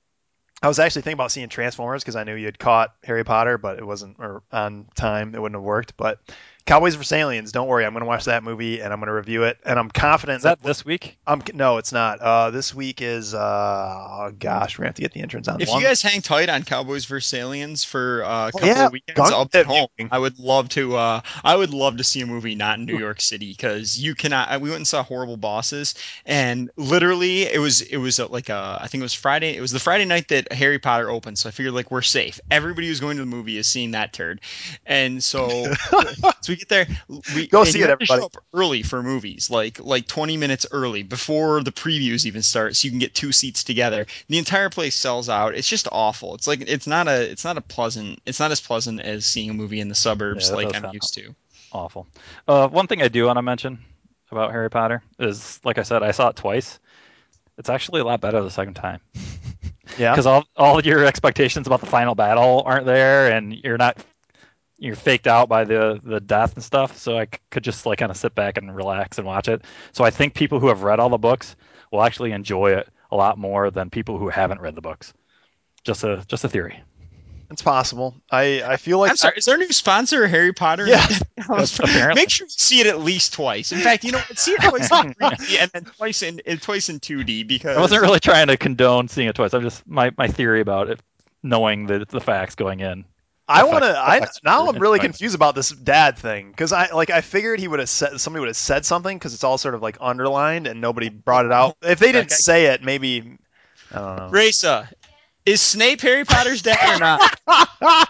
I was actually thinking about seeing Transformers because I knew you had caught Harry Potter, but it wasn't or on time. It wouldn't have worked. But Cowboys vs Aliens, don't worry. I'm going to watch that movie and I'm going to review it. And I'm confident Is that this week? I'm no, it's not. Uh, this week is uh, oh gosh, we're gonna have to get the entrance on. If one. you guys hang tight on Cowboys vs Aliens for uh, a Oh, couple yeah, of weekends, Gun- I'll be home. viewing. I would love to. Uh, I would love to see a movie not in New York City because you cannot. We went and saw Horrible Bosses, and literally it was it was uh like a I think it was Friday. It was the Friday night that Harry Potter opened, so I figured like we're safe. Everybody who's going to the movie is seeing that turd, and so so we get there. We, Go see it, everybody. early for movies, like like 20 minutes early before the previews even start, so you can get two seats together. The entire place sells out. It's just awful. It's like it's not a it's not a pleasant. It's not as pleasant as seeing a movie in the suburbs Yeah, like I'm used to. Awful. Uh, one thing I do want to mention about Harry Potter is, like I said, I saw it twice. It's actually a lot better the second time yeah, because all all your expectations about the final battle aren't there, and you're not you're faked out by the the death and stuff. So I c- could just like kind of sit back and relax and watch it. So I think people who have read all the books will actually enjoy it a lot more than people who haven't read the books. Just a just a theory. it's possible. I I feel like I'm sorry. Is our new sponsor Harry Potter? Yeah. Make sure you see it at least twice. In fact, you know, see it twice in 3D and then twice in and twice in 2D because I wasn't really trying to condone seeing it twice. I'm just my, my theory about it, knowing the the facts going in. I want to. I now I'm really confused about this dad thing because I like I figured he would have said somebody would have said something because it's all sort of like underlined and nobody brought it out. If they didn't say it, maybe I don't know. Raisa, is Snape Harry Potter's dad or not?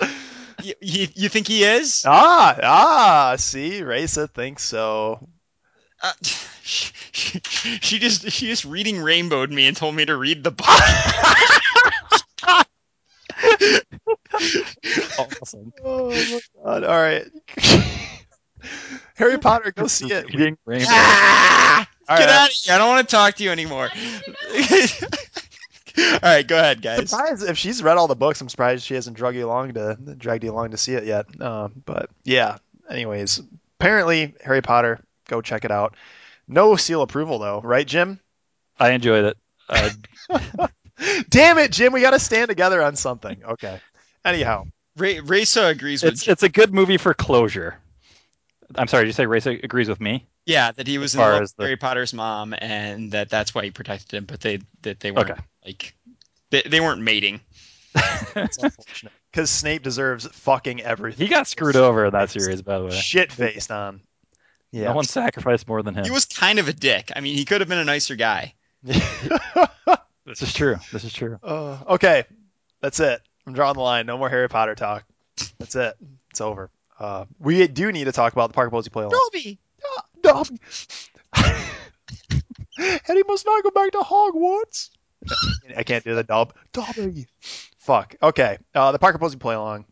you, you, you think he is? ah, ah, see, Raisa thinks so. Uh, she, she, she just she just reading rainbowed me and told me to read the book. Awesome. Oh my god! All right, Harry Potter, go see it. Reading Rainbow. Ah! Get right. out of here! I don't want to talk to you anymore. all right, go ahead, guys. Surprised if she's read all the books. I'm surprised she hasn't drug you along to dragged you along to see it yet. Um, but yeah. Anyways, apparently Harry Potter. Go check it out. No seal approval though, right, Jim? I enjoyed it. Uh, Damn it, Jim. We got to stand together on something. Okay. Anyhow, Ray, Raisa agrees with it's it's a good movie for closure. I'm sorry. Did you say Race agrees with me? yeah that he was as in love with the- Harry Potter's mom and that that's why he protected him, but they that they weren't Okay. like they, they weren't mating. because Snape deserves fucking everything. He got screwed over in that series, by the way. Shit faced on. Yeah. No one sacrificed more than him. He was kind of a dick. I mean, he could have been a nicer guy. This is true. This is true. Uh, okay, that's it. I'm drawing the line. No more Harry Potter talk. That's it. It's over. Uh, we do need to talk about the Parker Posey play along. Dobby. Dobby. and he must not go back to Hogwarts. I can't do the dub. Dobby. Fuck. Okay. Uh, the Parker Posey play along.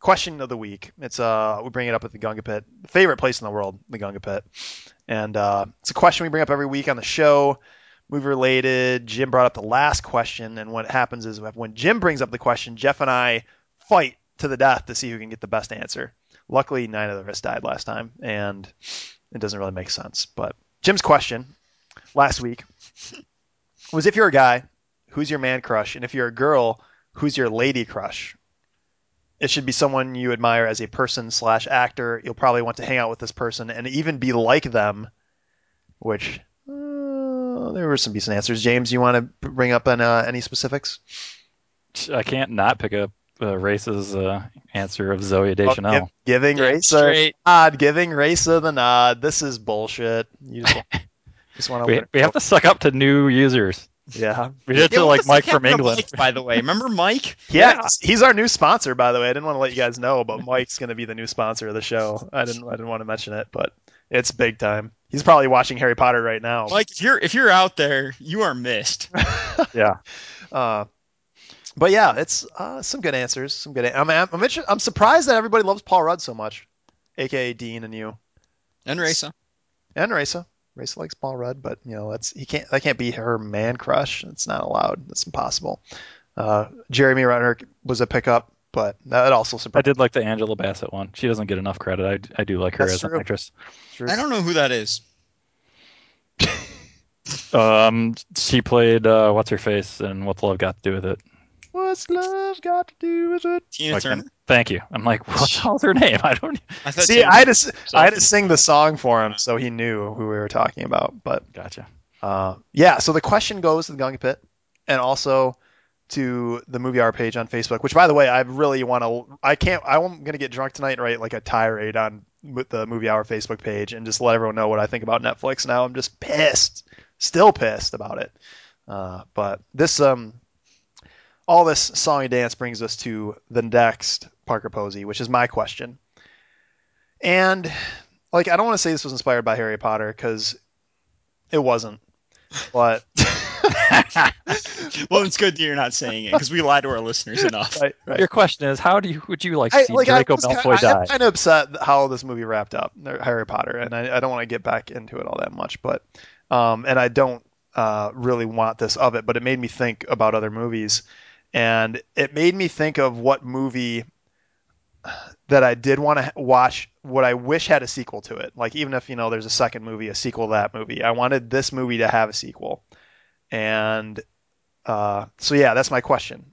Question of the week. It's uh we bring it up at the Gunga Pit, favorite place in the world, the Gunga Pit, and uh, it's a question we bring up every week on the show. Movie related. Jim brought up the last question, and what happens is when Jim brings up the question, Jeff and I fight to the death to see who can get the best answer. Luckily, neither of us died last time, and it doesn't really make sense. But Jim's question last week was if you're a guy, who's your man crush? And if you're a girl, who's your lady crush? It should be someone you admire as a person slash actor. You'll probably want to hang out with this person and even be like them, which uh, there were some decent answers. James, you want to bring up an, uh, any specifics? I can't not pick up uh, Race's uh, answer of Zooey Deschanel. Oh, give- giving Damn Race a nod, giving Raisa the nod. This is bullshit. You just, just want we, to. we have to suck up to new users. Yeah. We did Yeah, to like Mike from England. Mike, by the way. Remember Mike? Yeah, he's our new sponsor, by the way. I didn't want to let you guys know, but Mike's going to be the new sponsor of the show. I didn't, I didn't want to mention it, but it's big time. He's probably watching Harry Potter right now. Like if you're if you're out there, you are missed. Yeah. Uh, but yeah, it's uh, some good answers. Some good. I'm, I'm, I'm, inter- I'm surprised that everybody loves Paul Rudd so much, aka Dean and you And Raisa. and Raisa. Raisa likes Paul Rudd, but you know that's he can't. That can't be her man crush. It's not allowed. That's impossible. Uh, Jeremy Renner was a pickup, but that also surprised. I did like the Angela Bassett one. She doesn't get enough credit. I, I do like her That's as true. an actress. True. I don't know who that is. Um, she played uh, what's her face and what's love got to do with it? What's love got to do with it? Tina Like, Turner. Thank you. I'm like, what the hell's her name? I don't. I See, Tina I had to, So- I had to sing the song for him, so he knew who we were talking about. But Gotcha. uh, yeah, so the question goes to the Gunga Pit, and also to the Movie Hour page on Facebook. Which, by the way, I really want to. I can't. I'm gonna get drunk tonight and write like a tirade on the Movie Hour Facebook page and just let everyone know what I think about Netflix. Now I'm just pissed, still pissed about it. Uh, but this um, all this song and dance brings us to the next Parker Posey, which is my question. And like, I don't want to say this was inspired by Harry Potter because it wasn't. But well, it's good that you're not saying it because we lie to our listeners enough. right, right. Your question is, how do you would you like to I, see like, I Draco was Malfoy kind, I die? am kind of upset how this movie wrapped up, Harry Potter, and I, I don't want to get back into it all that much, but um, and I don't uh, really want this of it, but it made me think about other movies, and it made me think of what movie that I did want to watch, what I wish had a sequel to it. Like even if you know there's a second movie, a sequel to that movie, I wanted this movie to have a sequel, and uh, so yeah, that's my question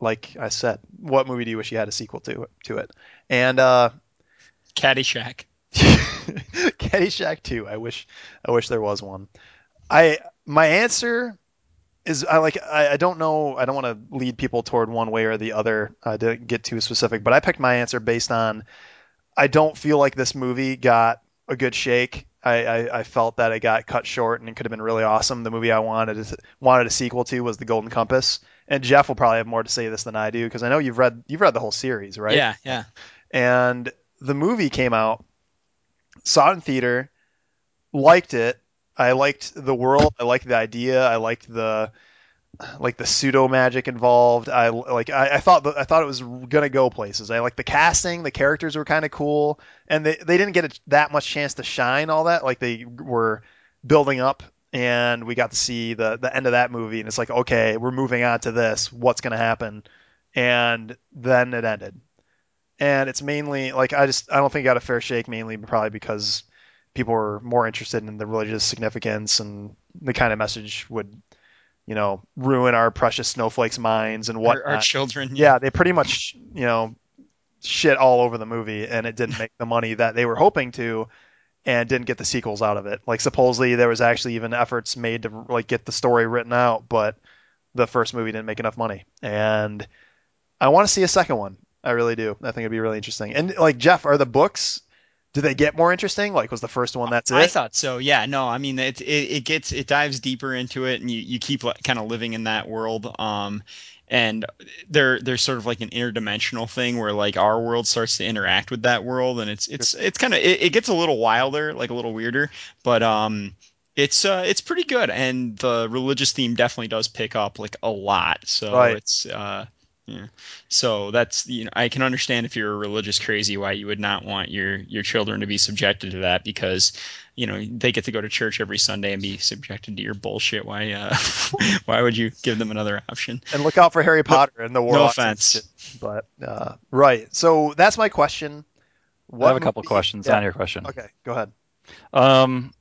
like I said, what movie do you wish you had a sequel to to it? And uh, Caddyshack. Caddyshack 2. I wish I wish there was one. I my answer is I like I, I don't know I don't want to lead people toward one way or the other uh, to get too specific, but I picked my answer based on I don't feel like this movie got a good shake. I, I, I felt that it got cut short and it could have been really awesome. The movie I wanted wanted a sequel to was The Golden Compass, and Jeff will probably have more to say this than I do because I know you've read you've read the whole series, right? Yeah, yeah. and the movie came out saw it in theater liked it i liked the world i liked the idea i liked the like the pseudo magic involved. I like i, I thought i thought it was gonna go places. I like the casting the characters were kind of cool and they, they didn't get a, that much chance to shine all that. Like they were building up and we got to see the the end of that movie and it's like okay we're moving on to this. What's gonna happen? And then it ended. And it's mainly like I just I don't think it got a fair shake mainly probably because people were more interested in the religious significance and the kind of message would you know ruin our precious snowflakes minds and what Our, our children. yeah they pretty much you know shit all over the movie and it didn't make the money that they were hoping to and didn't get the sequels out of it like supposedly there was actually even efforts made to like get the story written out but the first movie didn't make enough money and I want to see a second one I really do. I think it'd be really interesting. And like Jeff, are the books? Do they get more interesting? Like was the first one that's it? I thought so. Yeah. No, I mean it. It, it gets it dives deeper into it, and you, you keep kind of living in that world. Um, and there there's sort of like an interdimensional thing where like our world starts to interact with that world, and it's it's it's kind of it, it gets a little wilder, like a little weirder, but um. It's uh, it's pretty good, and the religious theme definitely does pick up like a lot. So Right. it's uh, So that's you know I can understand if you're a religious crazy why you would not want your your children to be subjected to that because you know they get to go to church every Sunday and be subjected to your bullshit. Why uh, why would you give them another option? And look out for Harry Potter and the No Warlocks. offense. But uh, right. So that's my question. I have a couple movie- questions Yeah. on your question. Okay, go ahead. Um,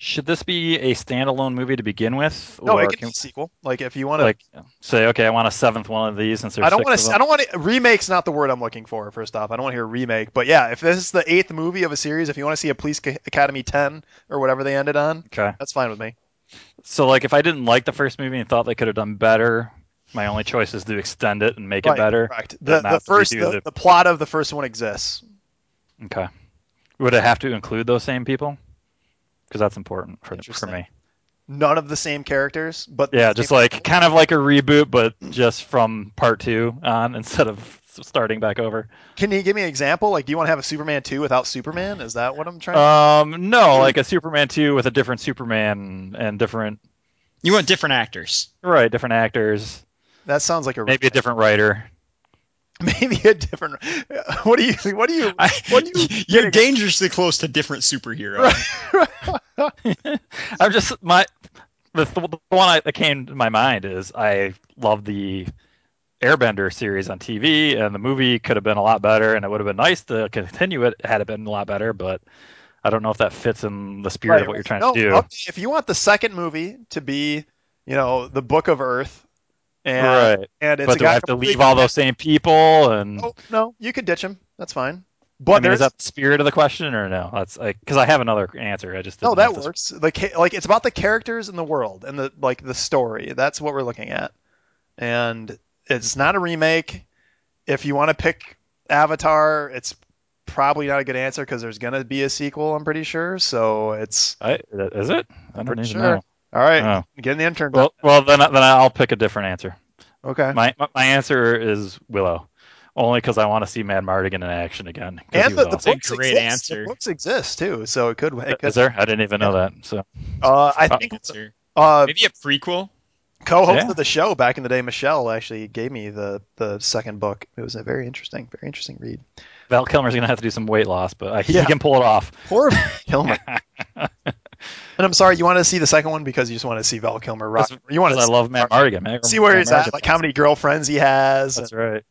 should this be a standalone movie to begin with, No, or it can a sequel. Like if you want to. like say, okay, I want a seventh one of these since I don't want to. I don't want to. Remake's not the word I'm looking for. First off, I don't want to hear remake. But yeah, if this is the eighth movie of a series, if you want to see a Police Academy 10 or whatever they ended on, Okay, that's fine with me. so like if I didn't like the first movie and thought they could have done better, my only choice is to extend it and make Right, it better. Correct. The, the first, the, the- the plot of the first one exists. Okay, would it have to include those same people? Because that's important for for me. None of the same characters, but Yeah, just like people. kind of like a reboot, but just from part two on instead of starting back over. Can you give me an example? Like, do you want to have a Superman 2 without Superman? Is that what I'm trying? Um, no, like a Superman two with a different Superman and different You want different actors. right, different actors, that sounds like a maybe a different writer. maybe a different. What do you? What do you? What do you you're dangerously close to different superheroes. I'm just my the, the one that came to my mind is I love the Airbender series on TV, and the movie could have been a lot better, and it would have been nice to continue it had it been a lot better, but I don't know if that fits in the spirit Right, of what you're trying No, to do. If you want the second movie to be, you know, the Book of Earth, and right, and it's but do I have to leave all those same people? And Oh no, you could ditch him. That's fine. I But mean, is there's that the spirit of the question or no? That's like because I have another answer. I just no, that works. The ca- like it's about the characters in the world and the like the story. That's what we're looking at, and it's not a remake. If you want to pick Avatar, it's probably not a good answer because there's gonna be a sequel. I'm pretty sure. So it's I, is it? I don't pretty sure. know. All right. Oh. Get an intern. Well, well then then I'll pick a different answer. okay. My my, my answer is Willow, only because I want to see Madmartigan in action again. he And the, the books Great exist. answer. The books exist too, so it could. It could Is there? I didn't even know that. So Uh, I think Answer. uh, Maybe a prequel. co-host Yeah. of the show back in the day, Michelle actually gave me the the second book. It was a very interesting, very interesting read. Val Kilmer's gonna have to do some weight loss, but uh, he, Yeah. he can pull it off. Poor Kilmer. And I'm sorry, you want to see the second one because you just want to see Val Kilmer rock. You want Because I to love Madmartigan. Man. see where Mad he's at, like how many girlfriends he has. That's right.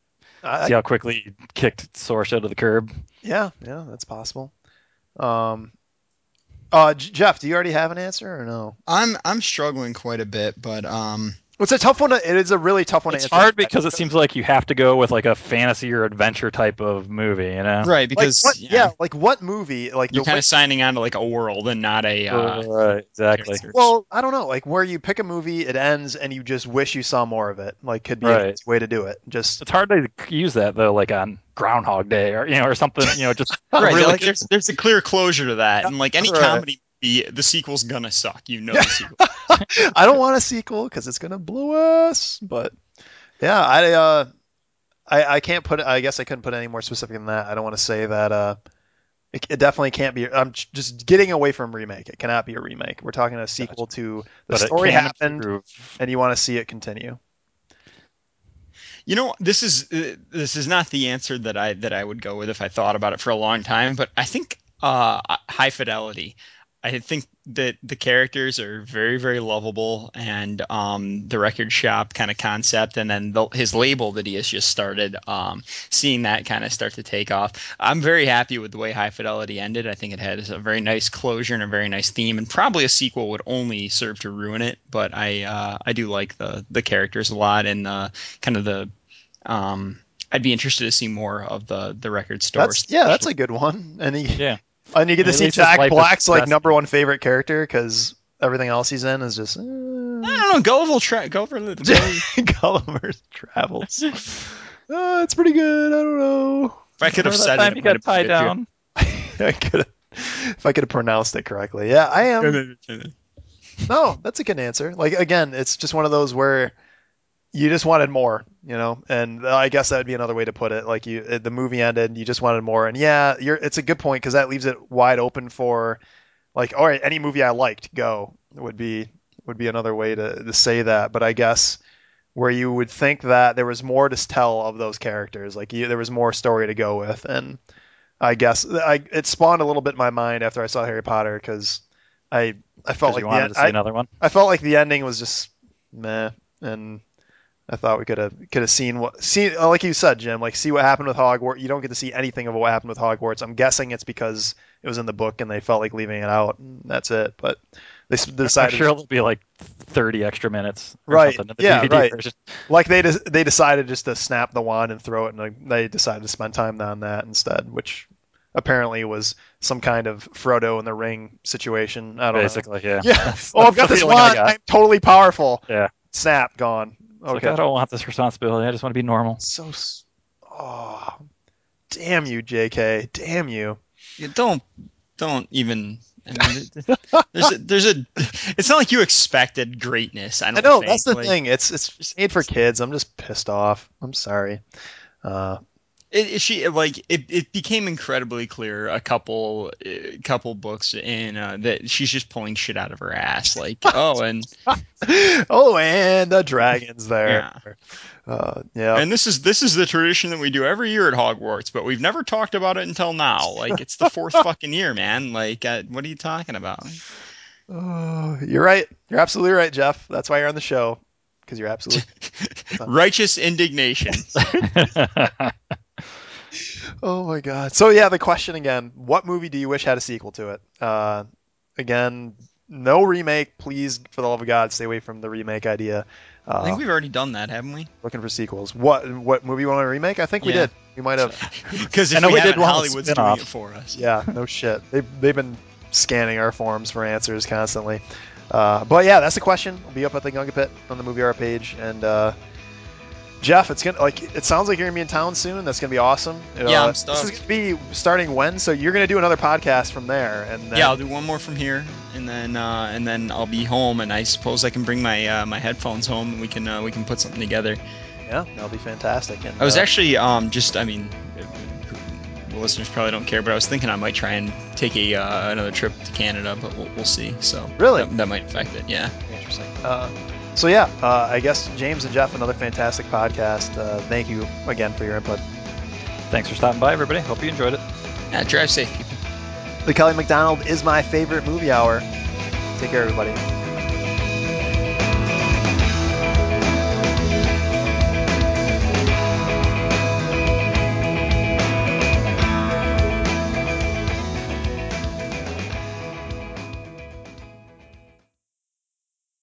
I- See how quickly he kicked Sorsha to the curb. yeah, yeah, that's possible. Um, uh, Jeff, do you already have an answer or no? I'm I'm struggling quite a bit, but um, It's a tough one. To, it is a really tough one It's to hard because it seems like you have to go with like a fantasy or adventure type of movie, you know? right like, because what, yeah, yeah, like what movie? Like you're kind way- of signing on to like a world and not a uh, right, exactly. character. Well, I don't know. Like where you pick a movie, it ends, and you just wish you saw more of it. Like could be a Right. easy way to do it. Just It's hard to use that though, like on Groundhog Day or you know, or something. You know, just right. really like there's there's a clear closure to that, and like any Right. comedy, movie, the sequel's gonna suck. You know the sequel. I don't want a sequel because it's gonna blow us. But yeah, I uh, I I can't put. I guess I couldn't put any more specific than that. I don't want to say that. Uh, it, it definitely can't be. I'm just getting away from remake. It cannot be a remake. We're talking a sequel to the but story can happened, improve. and you want to see it continue. You know, this is uh, this is not the answer that I that I would go with if I thought about it for a long time. But I think uh, high fidelity. I think that the characters are very very lovable, and um, the record shop kind of concept, and then the, his label that he has just started. Um, seeing that kind of start to take off, I'm very happy with the way High Fidelity ended. I think it had a very nice closure and a very nice theme, and probably a sequel would only serve to ruin it. But I uh, I do like the the characters a lot and uh, kind of the um, I'd be interested to see more of the the record stores. That's yeah, that's a good one. And he, Yeah. And you get to see least Jack Black's like successful. number one favorite character because everything else he's in is just. eh. I don't know. Gulliver, tra- Gulliver, if Gulliver's Travels. Uh, it's pretty good. I don't know. If I could have Remember said it, you got might tied down. I could if I could have pronounced it correctly. Yeah, I am. No, that's a good answer. Like again, it's just one of those where you just wanted more, you know. And I guess that would be another way to put it. Like you, the movie ended, you just wanted more. And yeah, you're. It's a good point because that leaves it wide open for, like, all right, any movie I liked, go would be would be another way to, to say that. But I guess where you would think that there was more to tell of those characters. Like you, there was more story to go with, and I guess I, it spawned a little bit in my mind after I saw Harry Potter because I I felt like you the wanted en- to see I, another one. I felt like the ending was just meh, and I thought we could have could have seen what see uh, like you said, Jim, like see what happened with Hogwarts. You don't get to see anything of what happened with Hogwarts. I'm guessing it's because it was in the book and they felt like leaving it out. And that's it. But they s- I'm sure it'll be like 30 extra minutes. Or Right, Something in the yeah, DVD right. version. like they des- they decided just to snap the wand and throw it, and they decided to spend time on that instead, which apparently was some kind of Frodo in the ring situation. I don't Basically, yeah. know. Yeah. That's- oh, I've got this wand. I'm totally powerful. Yeah. Snap, gone. It's like, Okay. I don't want this responsibility. I just want to be normal. So, s- oh, damn you, J.K. Damn you. You don't don't even. I mean, there's a, there's a. It's not like you expected greatness. I I don't. know think. that's the Like, thing. It's it's made for kids. I'm just pissed off. I'm sorry. Uh, It, it- she like it, it became incredibly clear a couple a couple books in uh, that she's just pulling shit out of her ass. Like oh and oh, and the dragons there. Yeah. Uh, yeah. and this is this is the tradition that we do every year at Hogwarts, but we've never talked about it until now. Like it's the fourth fucking year, man. Like uh, what are you talking about? Oh, you're right. You're absolutely right, Jeff. That's why you're on the show because you're absolutely. Righteous indignation. Oh my god. So yeah, the question again: What movie do you wish had a sequel to it? Uh, again, no remake. Please, for the love of God, stay away from the remake idea. Uh, I think we've already done that, haven't we? looking for sequels. What what movie you want to remake? I think we did. We might have. Because I know we, we did haven't, one Hollywood's doing spin-offs. it for us. Yeah, no shit. They've they've been scanning our forums for answers constantly. Uh, but yeah, that's the question. We'll be up at the Gunga Pit on the movie hour page. And uh, Jeff, it's gonna like it sounds like you're gonna be in town soon. That's gonna be awesome. Yeah, I'm This is stoked. gonna be starting when? So you're gonna do another podcast from there, and then, Yeah, I'll do one more from here, and then uh, and then I'll be home, and I suppose I can bring my uh, my headphones home, and we can uh, we can put something together. yeah, that'll be fantastic. And I was uh, actually um just I mean, the listeners probably don't care, but I was thinking I might try and take a uh, another trip to Canada, but we'll, we'll see. So Really? that, that might affect it. Yeah. interesting. So yeah, uh, I guess James and Jeff, another fantastic podcast. Uh, thank you again for your input. Thanks for stopping by, everybody. Hope you enjoyed it. Yeah. Drive safe. The Kelly MacDonald is my favorite movie hour. Take care, everybody.